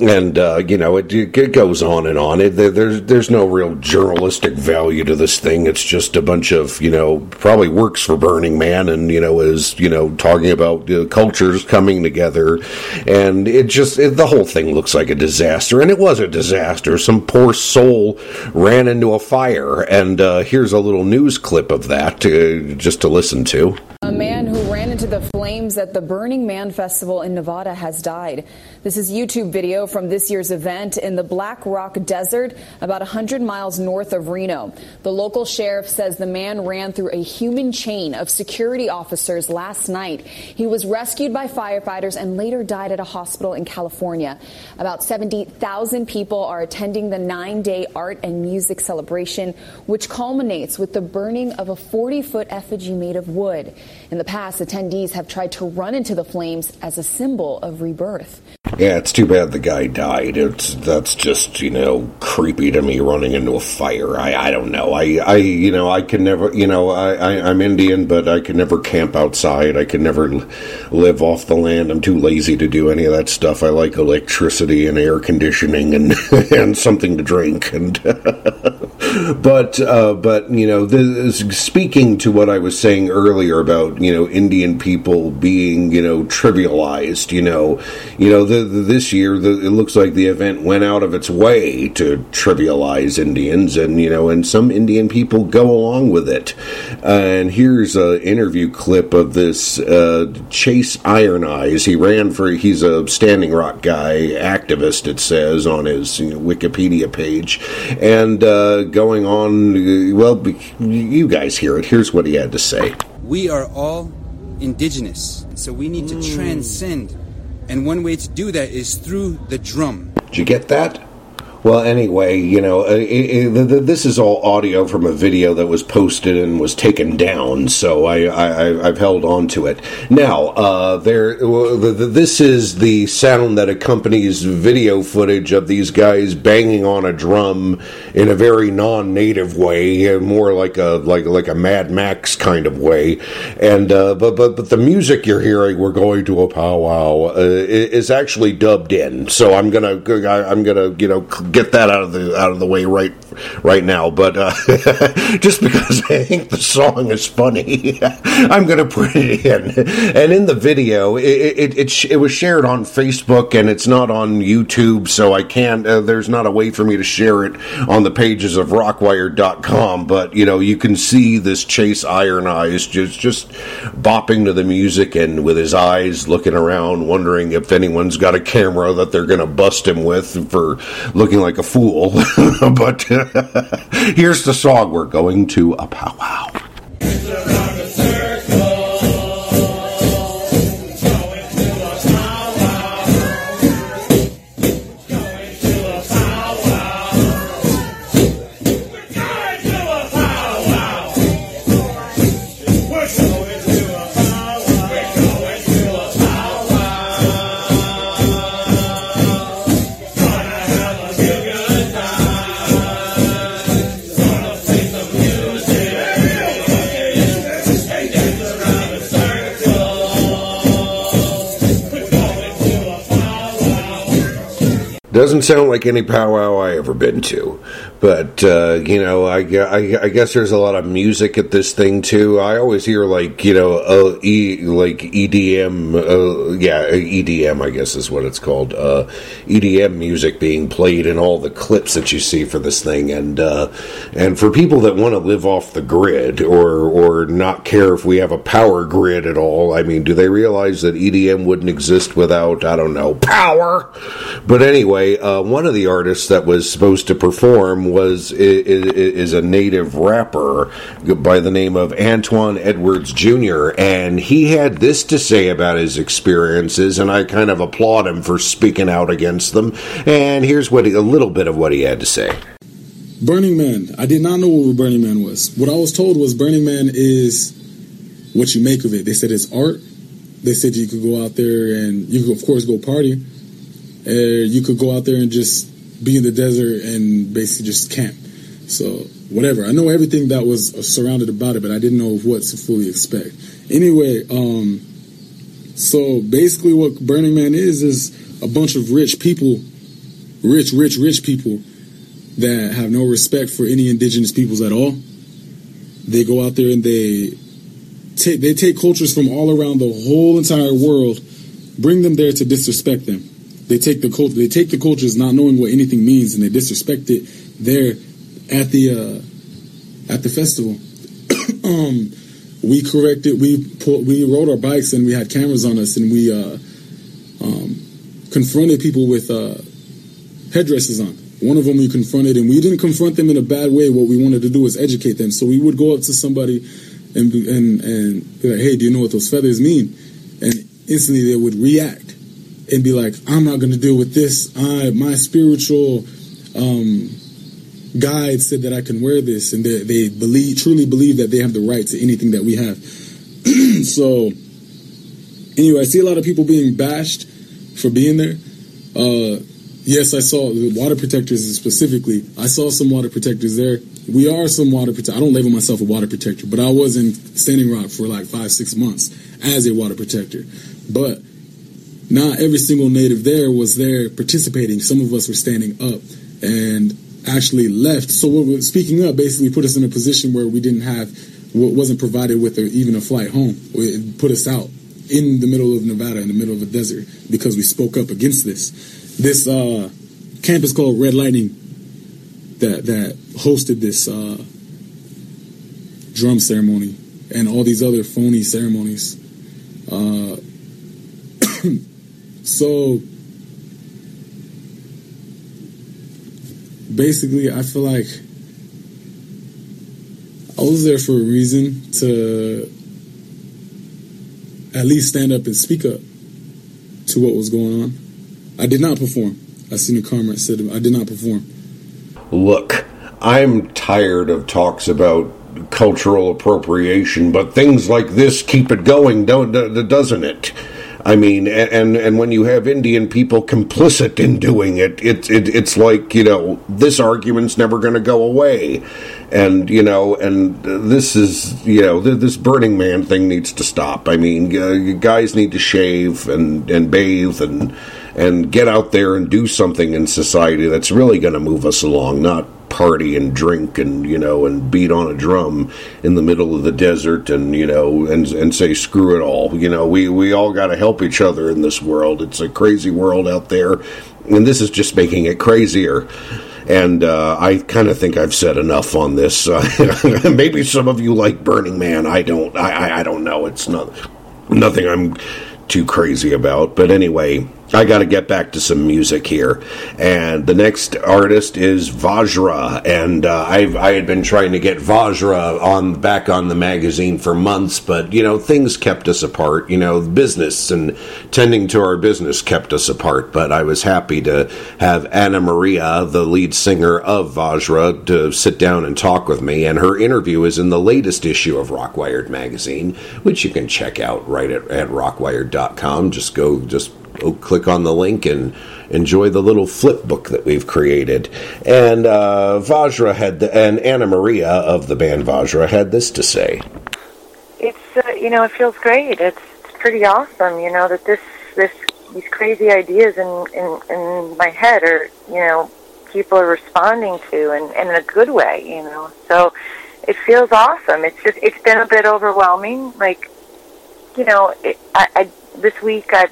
And, uh, you know, it, it goes on and on. It, there's, there's no real journalistic value to this thing. It's just a bunch of, you know, probably works for Burning Man and, you know, is, you know, talking about uh, cultures coming together. And it just, it, the whole thing looks like a disaster. And it was a disaster. Some poor soul ran into a fire. And uh, here's a little news clip of that uh, just to listen to. A man who into the flames at the Burning Man Festival in Nevada has died. This is YouTube video from this year's event in the Black Rock Desert, about 100 miles north of Reno. The local sheriff says the man ran through a human chain of security officers last night. He was rescued by firefighters and later died at a hospital in California. About 70,000 people are attending the nine day art and music celebration, which culminates with the burning of a 40 foot effigy made of wood. In the past, attendees have tried to run into the flames as a symbol of rebirth. Yeah, it's too bad the guy died. It's that's just you know creepy to me running into a fire. I I don't know. I I you know I can never you know I, I I'm Indian, but I can never camp outside. I can never live off the land. I'm too lazy to do any of that stuff. I like electricity and air conditioning and and something to drink and. but uh, but you know, this, speaking to what I was saying earlier about you know Indian people being you know trivialized, you know, you know the, the, this year the, it looks like the event went out of its way to trivialize Indians, and you know, and some Indian people go along with it. and here's an interview clip of this uh, Chase Iron Eyes. He ran for he's a Standing Rock guy activist. It says on his you know, Wikipedia page, and uh, going on. uh, Well, you guys hear it. Here's what he had to say. We are all indigenous, so we need to transcend. And one way to do that is through the drum. Did you get that? Well, anyway, you know, uh, it, it, th- this is all audio from a video that was posted and was taken down, so I, I've held on to it. Now, uh, there, this is the sound that accompanies video footage of these guys banging on a drum in a very non-native way, uh, more like a like like a Mad Max kind of way. And uh, but but but the music you're hearing, "We're going to a powwow," uh, is actually dubbed in. So I'm gonna I'm gonna you know get that out of the out of the way right right now. But uh, just because I think the song is funny, I'm gonna put it in. And in the video, it it it, it was shared on Facebook and it's not on YouTube, so I can't. Uh, there's not a way for me to share it on the pages of Rockwired.com. But you know, you can see this Chase Iron Eyes just just bopping to the music and with his eyes looking around, wondering if anyone's got a camera that they're gonna bust him with for looking like a fool. but here's the song. We're going to a powwow. Doesn't sound like any powwow I ever been to, but uh, you know, I, I, I guess there's a lot of music at this thing too. I always hear like you know, uh, e, like EDM, uh, yeah, EDM, I guess is what it's called, uh, EDM music being played in all the clips that you see for this thing, and uh, and for people that want to live off the grid or or not care if we have a power grid at all, I mean, do they realize that EDM wouldn't exist without I don't know power? But anyway, uh, one of the artists that was supposed to perform was is a native rapper by the name of Antoine Edwards Jr. and he had this to say about his experiences, and I kind of applaud him for speaking out against them. And here's what he, a little bit of what he had to say. Burning Man. I did not know what Burning Man was. What I was told was Burning Man is what you make of it. They said it's art. They said you could go out there and you could, of course, go party. Uh, you could go out there and just be in the desert and basically just camp. So whatever. I know everything that was surrounded about it, but I didn't know what to fully expect. Anyway, um, so basically, what Burning Man is is a bunch of rich people, rich, rich, rich people that have no respect for any indigenous peoples at all. They go out there and they take they take cultures from all around the whole entire world, bring them there to disrespect them. They take the culture they take the cultures not knowing what anything means and they disrespect it there at the uh, at the festival. um, we corrected we we rode our bikes and we had cameras on us and we uh, um, confronted people with uh, headdresses on. One of them we confronted, and we didn't confront them in a bad way. What we wanted to do was educate them. So we would go up to somebody and and and be like, "Hey, do you know what those feathers mean?" And instantly they would react and be like, "I'm not going to deal with this. I my spiritual um, guide said that I can wear this, and they they believe truly believe that they have the right to anything that we have." so anyway, I see a lot of people being bashed for being there. Uh, yes, I saw the water protectors specifically. I saw some water protectors there. We are some water protectors. I don't label myself a water protector, but I was in Standing Rock for like five, six months as a water protector. But not every single native there was there participating. Some of us were standing up and actually left. So what speaking up basically put us in a position where we didn't have what wasn't provided with even a flight home. It put us out in the middle of Nevada, in the middle of a desert, because we spoke up against this. This uh, campus called Red Lightning that that hosted this uh, drum ceremony and all these other phony ceremonies. Uh, so basically, I feel like I was there for a reason to at least stand up and speak up to what was going on. I did not perform. I seen a comment said I did not perform. Look, I'm tired of talks about cultural appropriation, but things like this keep it going, don't doesn't it? I mean, and and when you have Indian people complicit in doing it, it, it it's like you know this argument's never going to go away, and you know, and this is you know this Burning Man thing needs to stop. I mean, uh, guys need to shave and and bathe and and get out there and do something in society that's really going to move us along, not party and drink and you know and beat on a drum in the middle of the desert and you know and and say screw it all you know we we all got to help each other in this world it's a crazy world out there and this is just making it crazier and uh, I kind of think I've said enough on this. Uh, maybe some of you like Burning Man. I don't. I, I, I don't know. It's not nothing I'm too crazy about. But anyway, I got to get back to some music here, and the next artist is Vajra, and uh, I had been trying to get Vajra on back on the magazine for months, but you know things kept us apart. You know, business and tending to our business kept us apart. But I was happy to have Anna Maria, the lead singer of Vajra, to sit down and talk with me, and her interview is in the latest issue of Rockwired magazine, which you can check out right at, at rockwired.com. Just go, just click on the link and enjoy the little flip book that we've created. And uh, Vajra had, the, and Anna Maria of the band Vajra had this to say. It's uh, you know it feels great. It's, it's pretty awesome. You know that this this these crazy ideas in in in my head are you know people are responding to and, and in a good way. You know so it feels awesome. It's just it's been a bit overwhelming. Like you know it, I, I this week I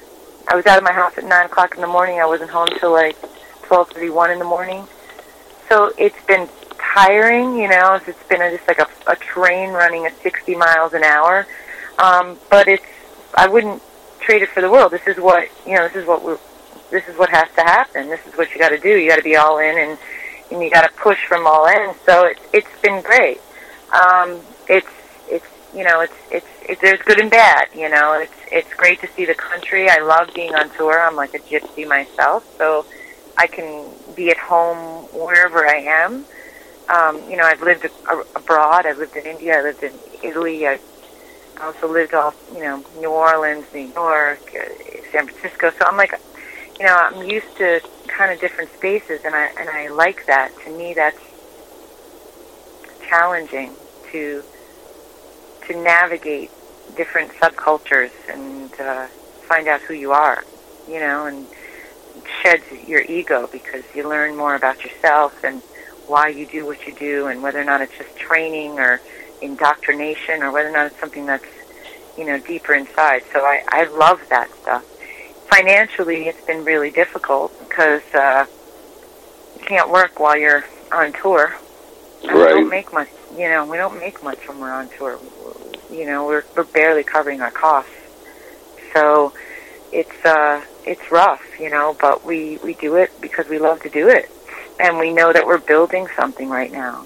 I was out of my house at nine o'clock in the morning. I wasn't home till like twelve thirty one in the morning. So it's been tiring, you know. It's been a, just like a, a train running at sixty miles an hour. Um, but it's I wouldn't trade it for the world. This is what you know. This is what we This is what has to happen. This is what you got to do. You got to be all in, and and you got to push from all ends. So it's it's been great. Um, it's it's you know it's it's it, there's good and bad. You know, it's it's great to see the country. I love being on tour. I'm like a gypsy myself, so I can be at home wherever I am. Um, you know, I've lived abroad. I've lived in India. I lived in Italy. I also lived off, you know, New Orleans, New York, uh, San Francisco. So I'm like, you know, I'm used to kind of different spaces, and I and I like that. To me, that's challenging to to navigate different subcultures and uh, find out who you are, you know, and shed your ego because you learn more about yourself and why you do what you do and whether or not it's just training or indoctrination or whether or not it's something that's, you know, deeper inside. So I, I love that stuff. Financially, it's been really difficult because uh, you can't work while you're on tour. Right. Don't make much, you know, we don't make much when we're on tour. You know we're we're barely covering our costs. So it's uh it's rough you know but we we do it because we love to do it. And we know that we're building something right now.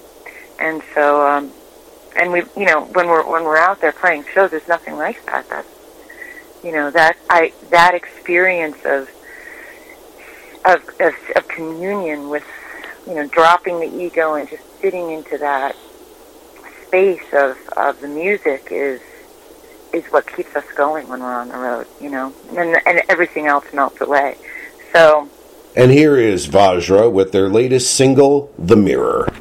And so um and we you know when we're when we're out there playing shows there's nothing like that. That you know that i that experience of of of, of communion with you know dropping the ego and just sitting into that space of, of the music is is what keeps us going when we're on the road, you know, and and everything else melts away. So And here is Vajra with their latest single, The Mirror.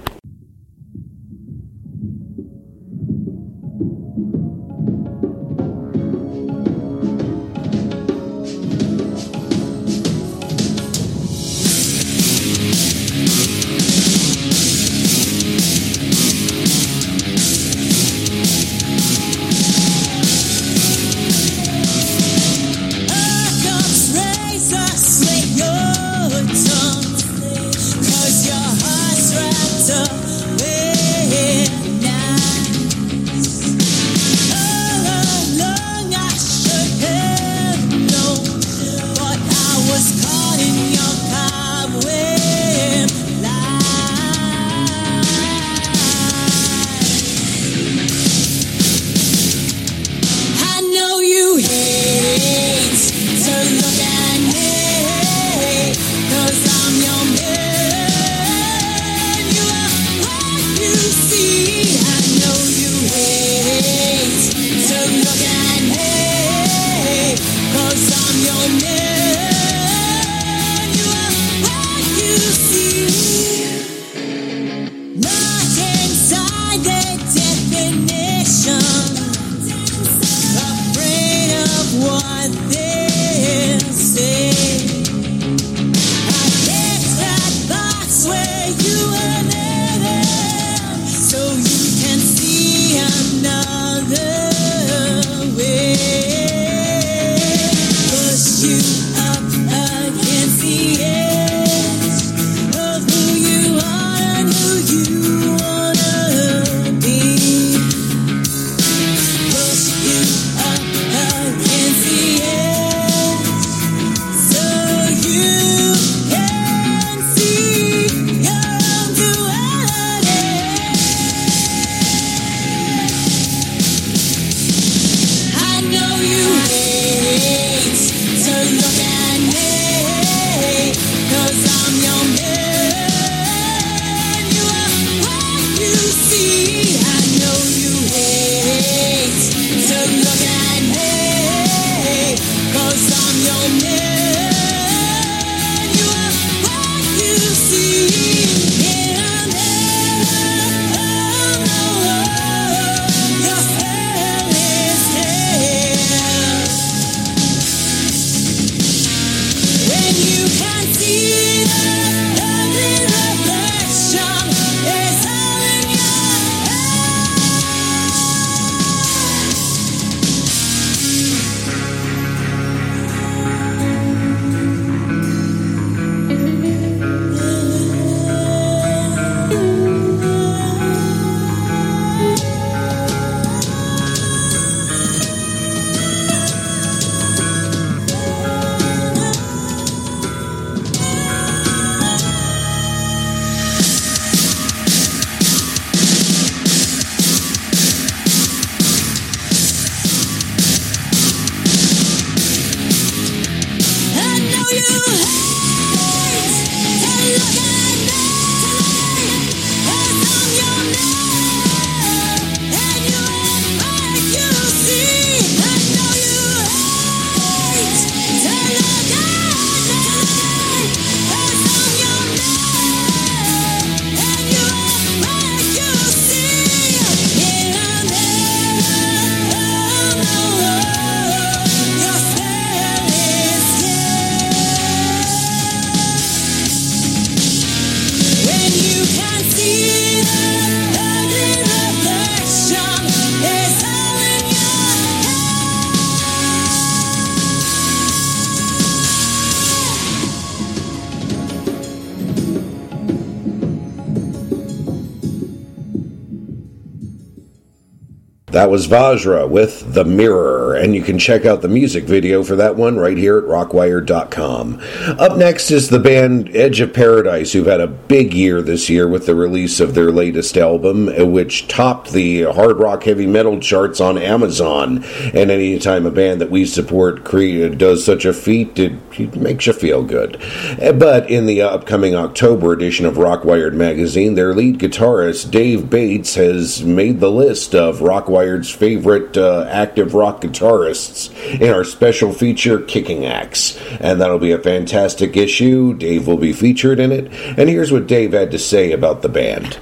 That was Vajra with The Mirror, and you can check out the music video for that one right here at rockwired.com. Up next is the band Edge of Paradise, who've had a big year this year with the release of their latest album, uh, which topped the hard rock heavy metal charts on Amazon. And anytime a band that we support cre- does such a feat, it, it makes you feel good. Uh, But in the upcoming October edition of Rockwired magazine, their lead guitarist Dave Bates has made the list of Rockwired Retired's favorite uh, active rock guitarists in our special feature, Kicking Axe. And that'll be a fantastic issue. Dave will be featured in it. And here's what Dave had to say about the band.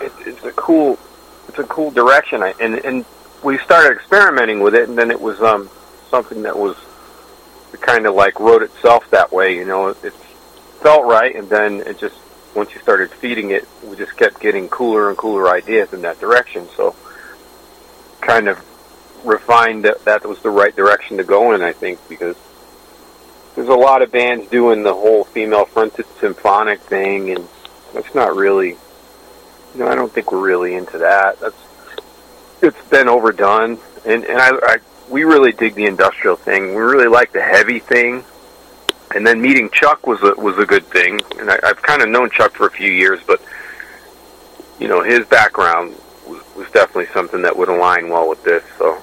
it, it's a cool it's a cool direction and and we started experimenting with it and then it was um something that was kind of like wrote itself that way you know it felt right and then it just once you started feeding it we just kept getting cooler and cooler ideas in that direction so kind of refined that that was the right direction to go in I think because there's a lot of bands doing the whole female fronted symphonic thing and that's not really you know, I don't think we're really into that. That's it's been overdone, and and I, I we really dig the industrial thing. We really like the heavy thing, and then meeting Chuck was a was a good thing. And I, I've kind of known Chuck for a few years, but you know, his background was definitely something that would align well with this. So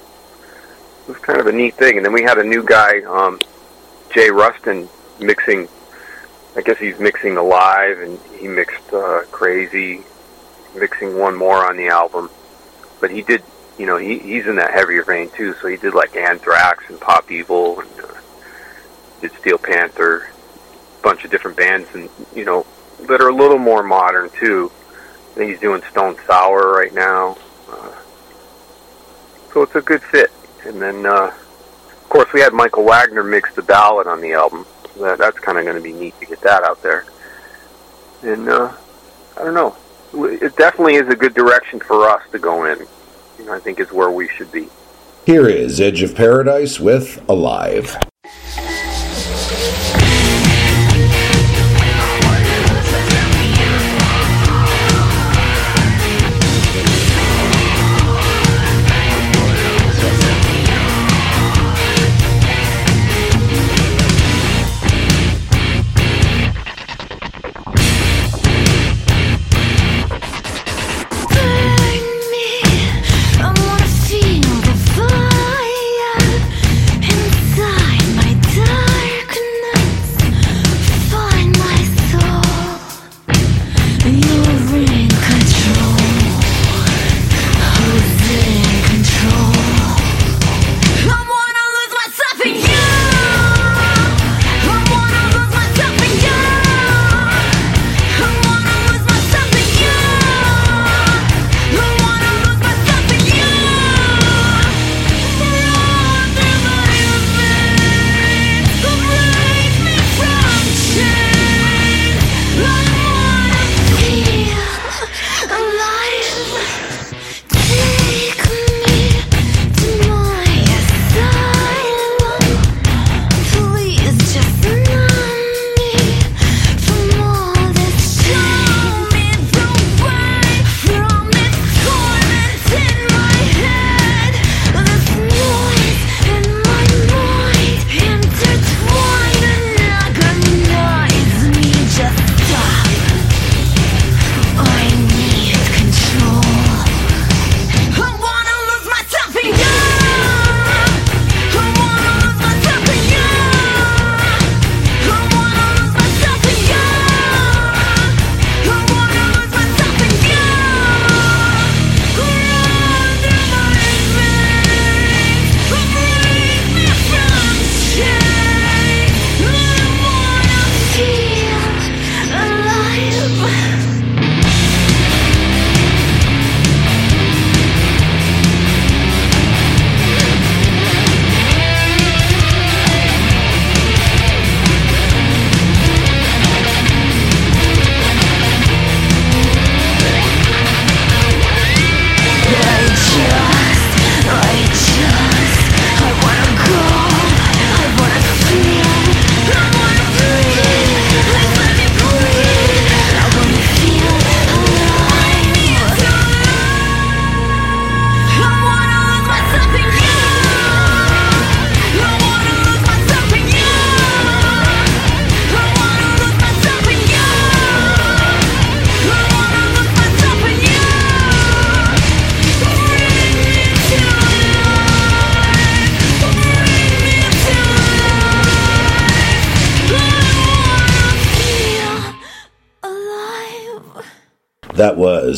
it was kind of a neat thing. And then we had a new guy, um, Jay Ruston, mixing. I guess he's mixing the live, and he mixed uh, Crazy, mixing one more on the album. But he did, you know, he he's in that heavier vein too. So he did like Anthrax and Pop Evil, and uh, did Steel Panther, a bunch of different bands, and you know, that are a little more modern too. I think he's doing Stone Sour right now. Uh, so it's a good fit. And then, uh, of course, we had Michael Wagener mix the ballad on the album. So that, that's kind of going to be neat to get that out there. And uh, I don't know it definitely is a good direction for us to go in. You know, I think is where we should be. Here is Edge of Paradise with Alive.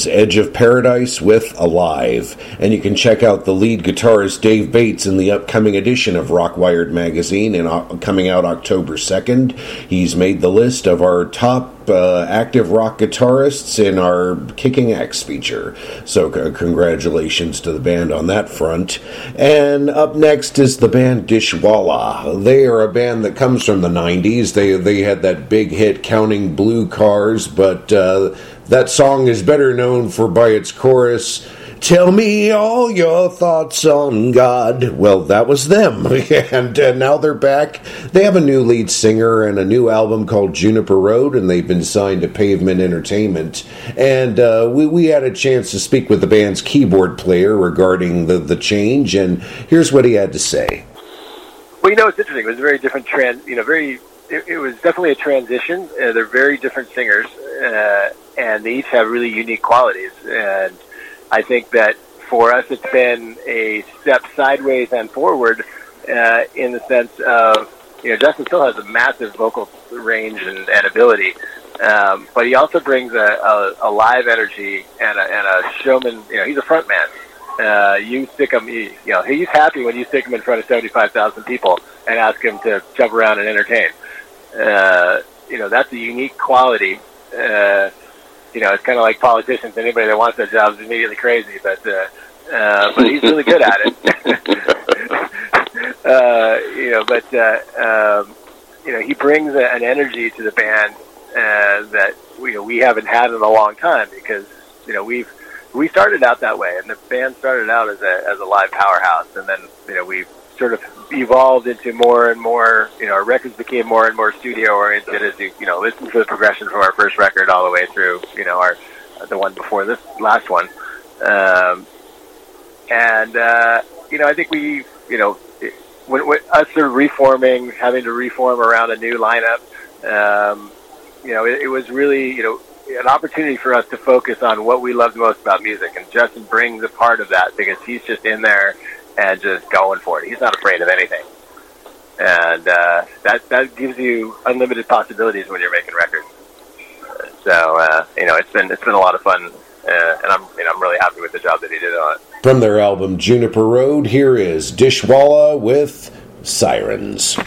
Was Edge of Paradise with Alive. And you can check out the lead guitarist Dave Bates in the upcoming edition of Rockwired magazine in, coming out October 2nd. He's made the list of our top uh, active rock guitarists in our Kicking Axe feature. So, c- congratulations to the band on that front. And up next is the band Dishwalla. They are a band that comes from the 90s. They, they had that big hit Counting Blue Cars, but uh, that song is better known for by its chorus. Tell me all your thoughts on God. Well, that was them. and uh, now they're back. They have a new lead singer and a new album called Juniper Road, and they've been signed to Pavement Entertainment. And uh, we, we had a chance to speak with the band's keyboard player regarding the, the change, and here's what he had to say. Well, you know, it's interesting. It was a very different trans. You know, very. It, it was definitely a transition. Uh, they're very different singers, uh, and they each have really unique qualities. And I think that for us, it's been a step sideways and forward uh, in the sense of you know Justin still has a massive vocal range and, and ability, um, but he also brings a, a, a live energy and a, and a showman. You know, he's a front man. Uh, you stick him, you, know, he's happy when you stick him in front of 75,000 people and ask him to jump around and entertain. Uh, you know, that's a unique quality. Uh, you know, it's kind of like politicians. Anybody that wants that job is immediately crazy, but, uh, uh, but he's really good at it. uh, you know, but, uh, um, you know, he brings a, an energy to the band, uh, that, know, we haven't had in a long time because, you know, we've, we started out that way, and the band started out as a as a live powerhouse, and then you know we sort of evolved into more and more. You know, our records became more and more studio oriented as you you know listen to the progression from our first record all the way through. You know, our the one before this last one, um, and uh, you know I think we you know it, when, when us sort of reforming, having to reform around a new lineup. Um, you know, it, it was really you know an opportunity for us to focus on what we love most about music. And Justin brings a part of that because he's just in there and just going for it. He's not afraid of anything. And uh, that that gives you unlimited possibilities when you're making records. So uh, you know, it's been it's been a lot of fun, uh, and I'm you know I'm really happy with the job that he did on it. From their album Juniper Road, here is Dishwalla with Sirens.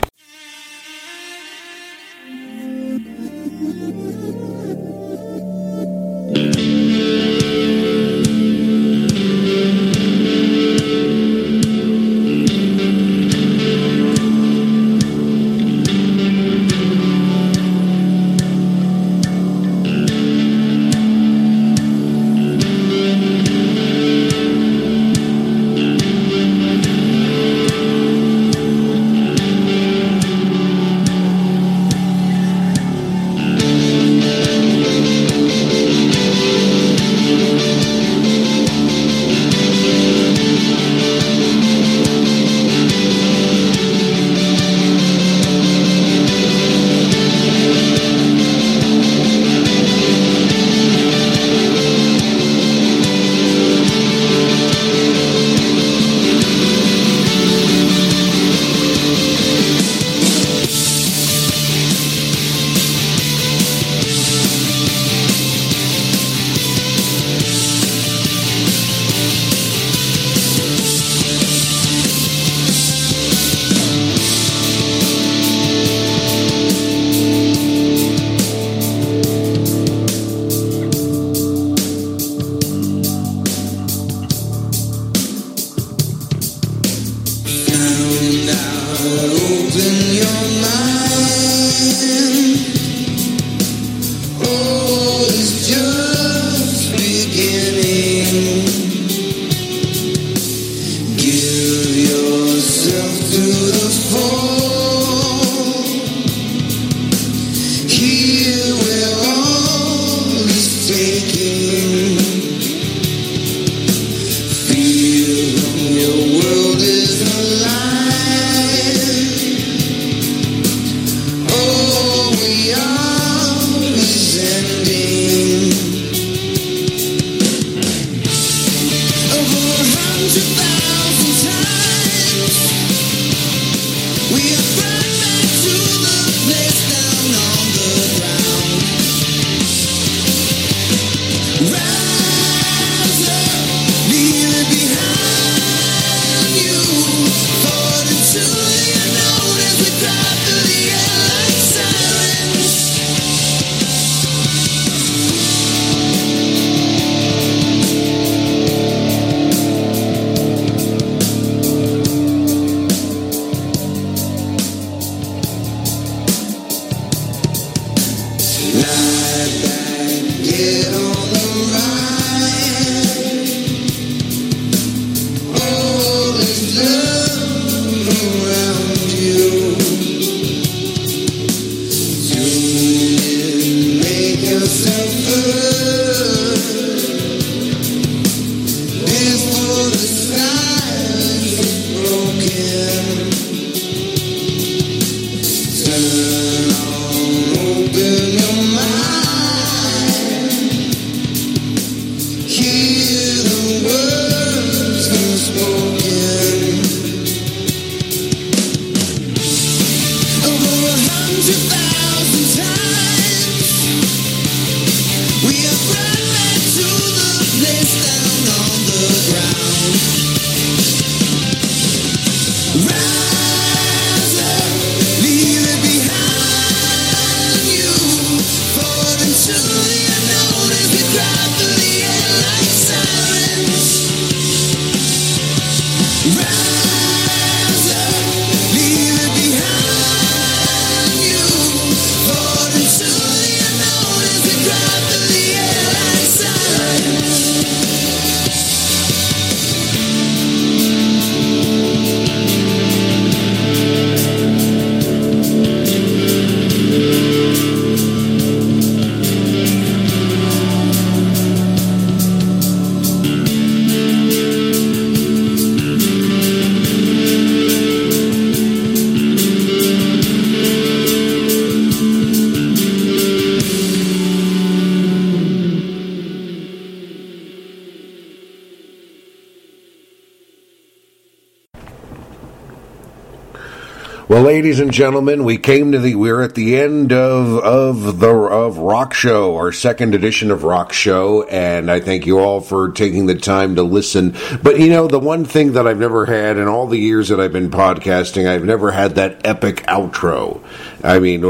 Ladies and gentlemen, we came to the we're at the end of of the of Rock Show, our second edition of Rock Show, and I thank you all for taking the time to listen. But you know, the one thing that I've never had in all the years that I've been podcasting, I've never had that epic outro. I mean,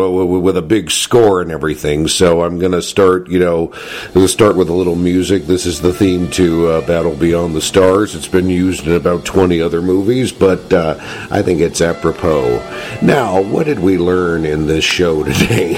with a big score and everything. So I'm going to start, you know, we'll start with a little music. This is the theme to uh, Battle Beyond the Stars. It's been used in about 20 other movies, but uh, I think it's apropos. Now, what did we learn in this show today?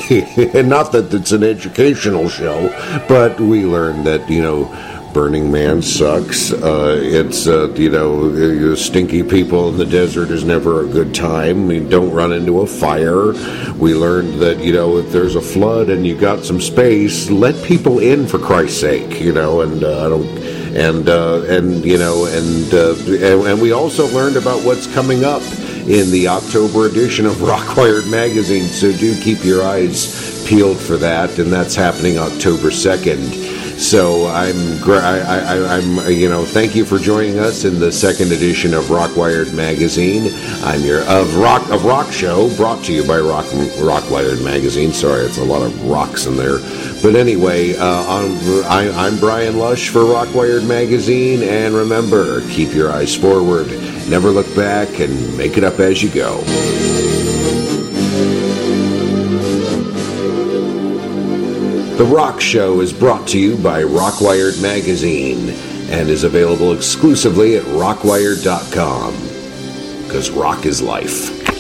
and not that it's an educational show, but we learned that, you know, Burning Man sucks. Uh, it's, uh, you know, uh, stinky people in the desert is never a good time. We don't run into a fire. We learned that, you know, if there's a flood and you got some space, let people in for Christ's sake, you know, and uh, I don't. And uh, and you know and, uh, and and we also learned about what's coming up in the October edition of Rockwired magazine. So do keep your eyes peeled for that, and that's happening October second. So I'm, I, I, I- I'm, uh, you know, thank you for joining us in the second edition of Rockwired magazine. I'm your of Rock of Rock Show, brought to you by Rock Rockwired magazine. Sorry, it's a lot of rocks in there, but anyway, uh, I'm, I, I'm Brian Lush for Rockwired magazine, and remember, keep your eyes forward, never look back, and make it up as you go. The Rock Show is brought to you by Rockwired Magazine and is available exclusively at rockwired.com. Because rock is life.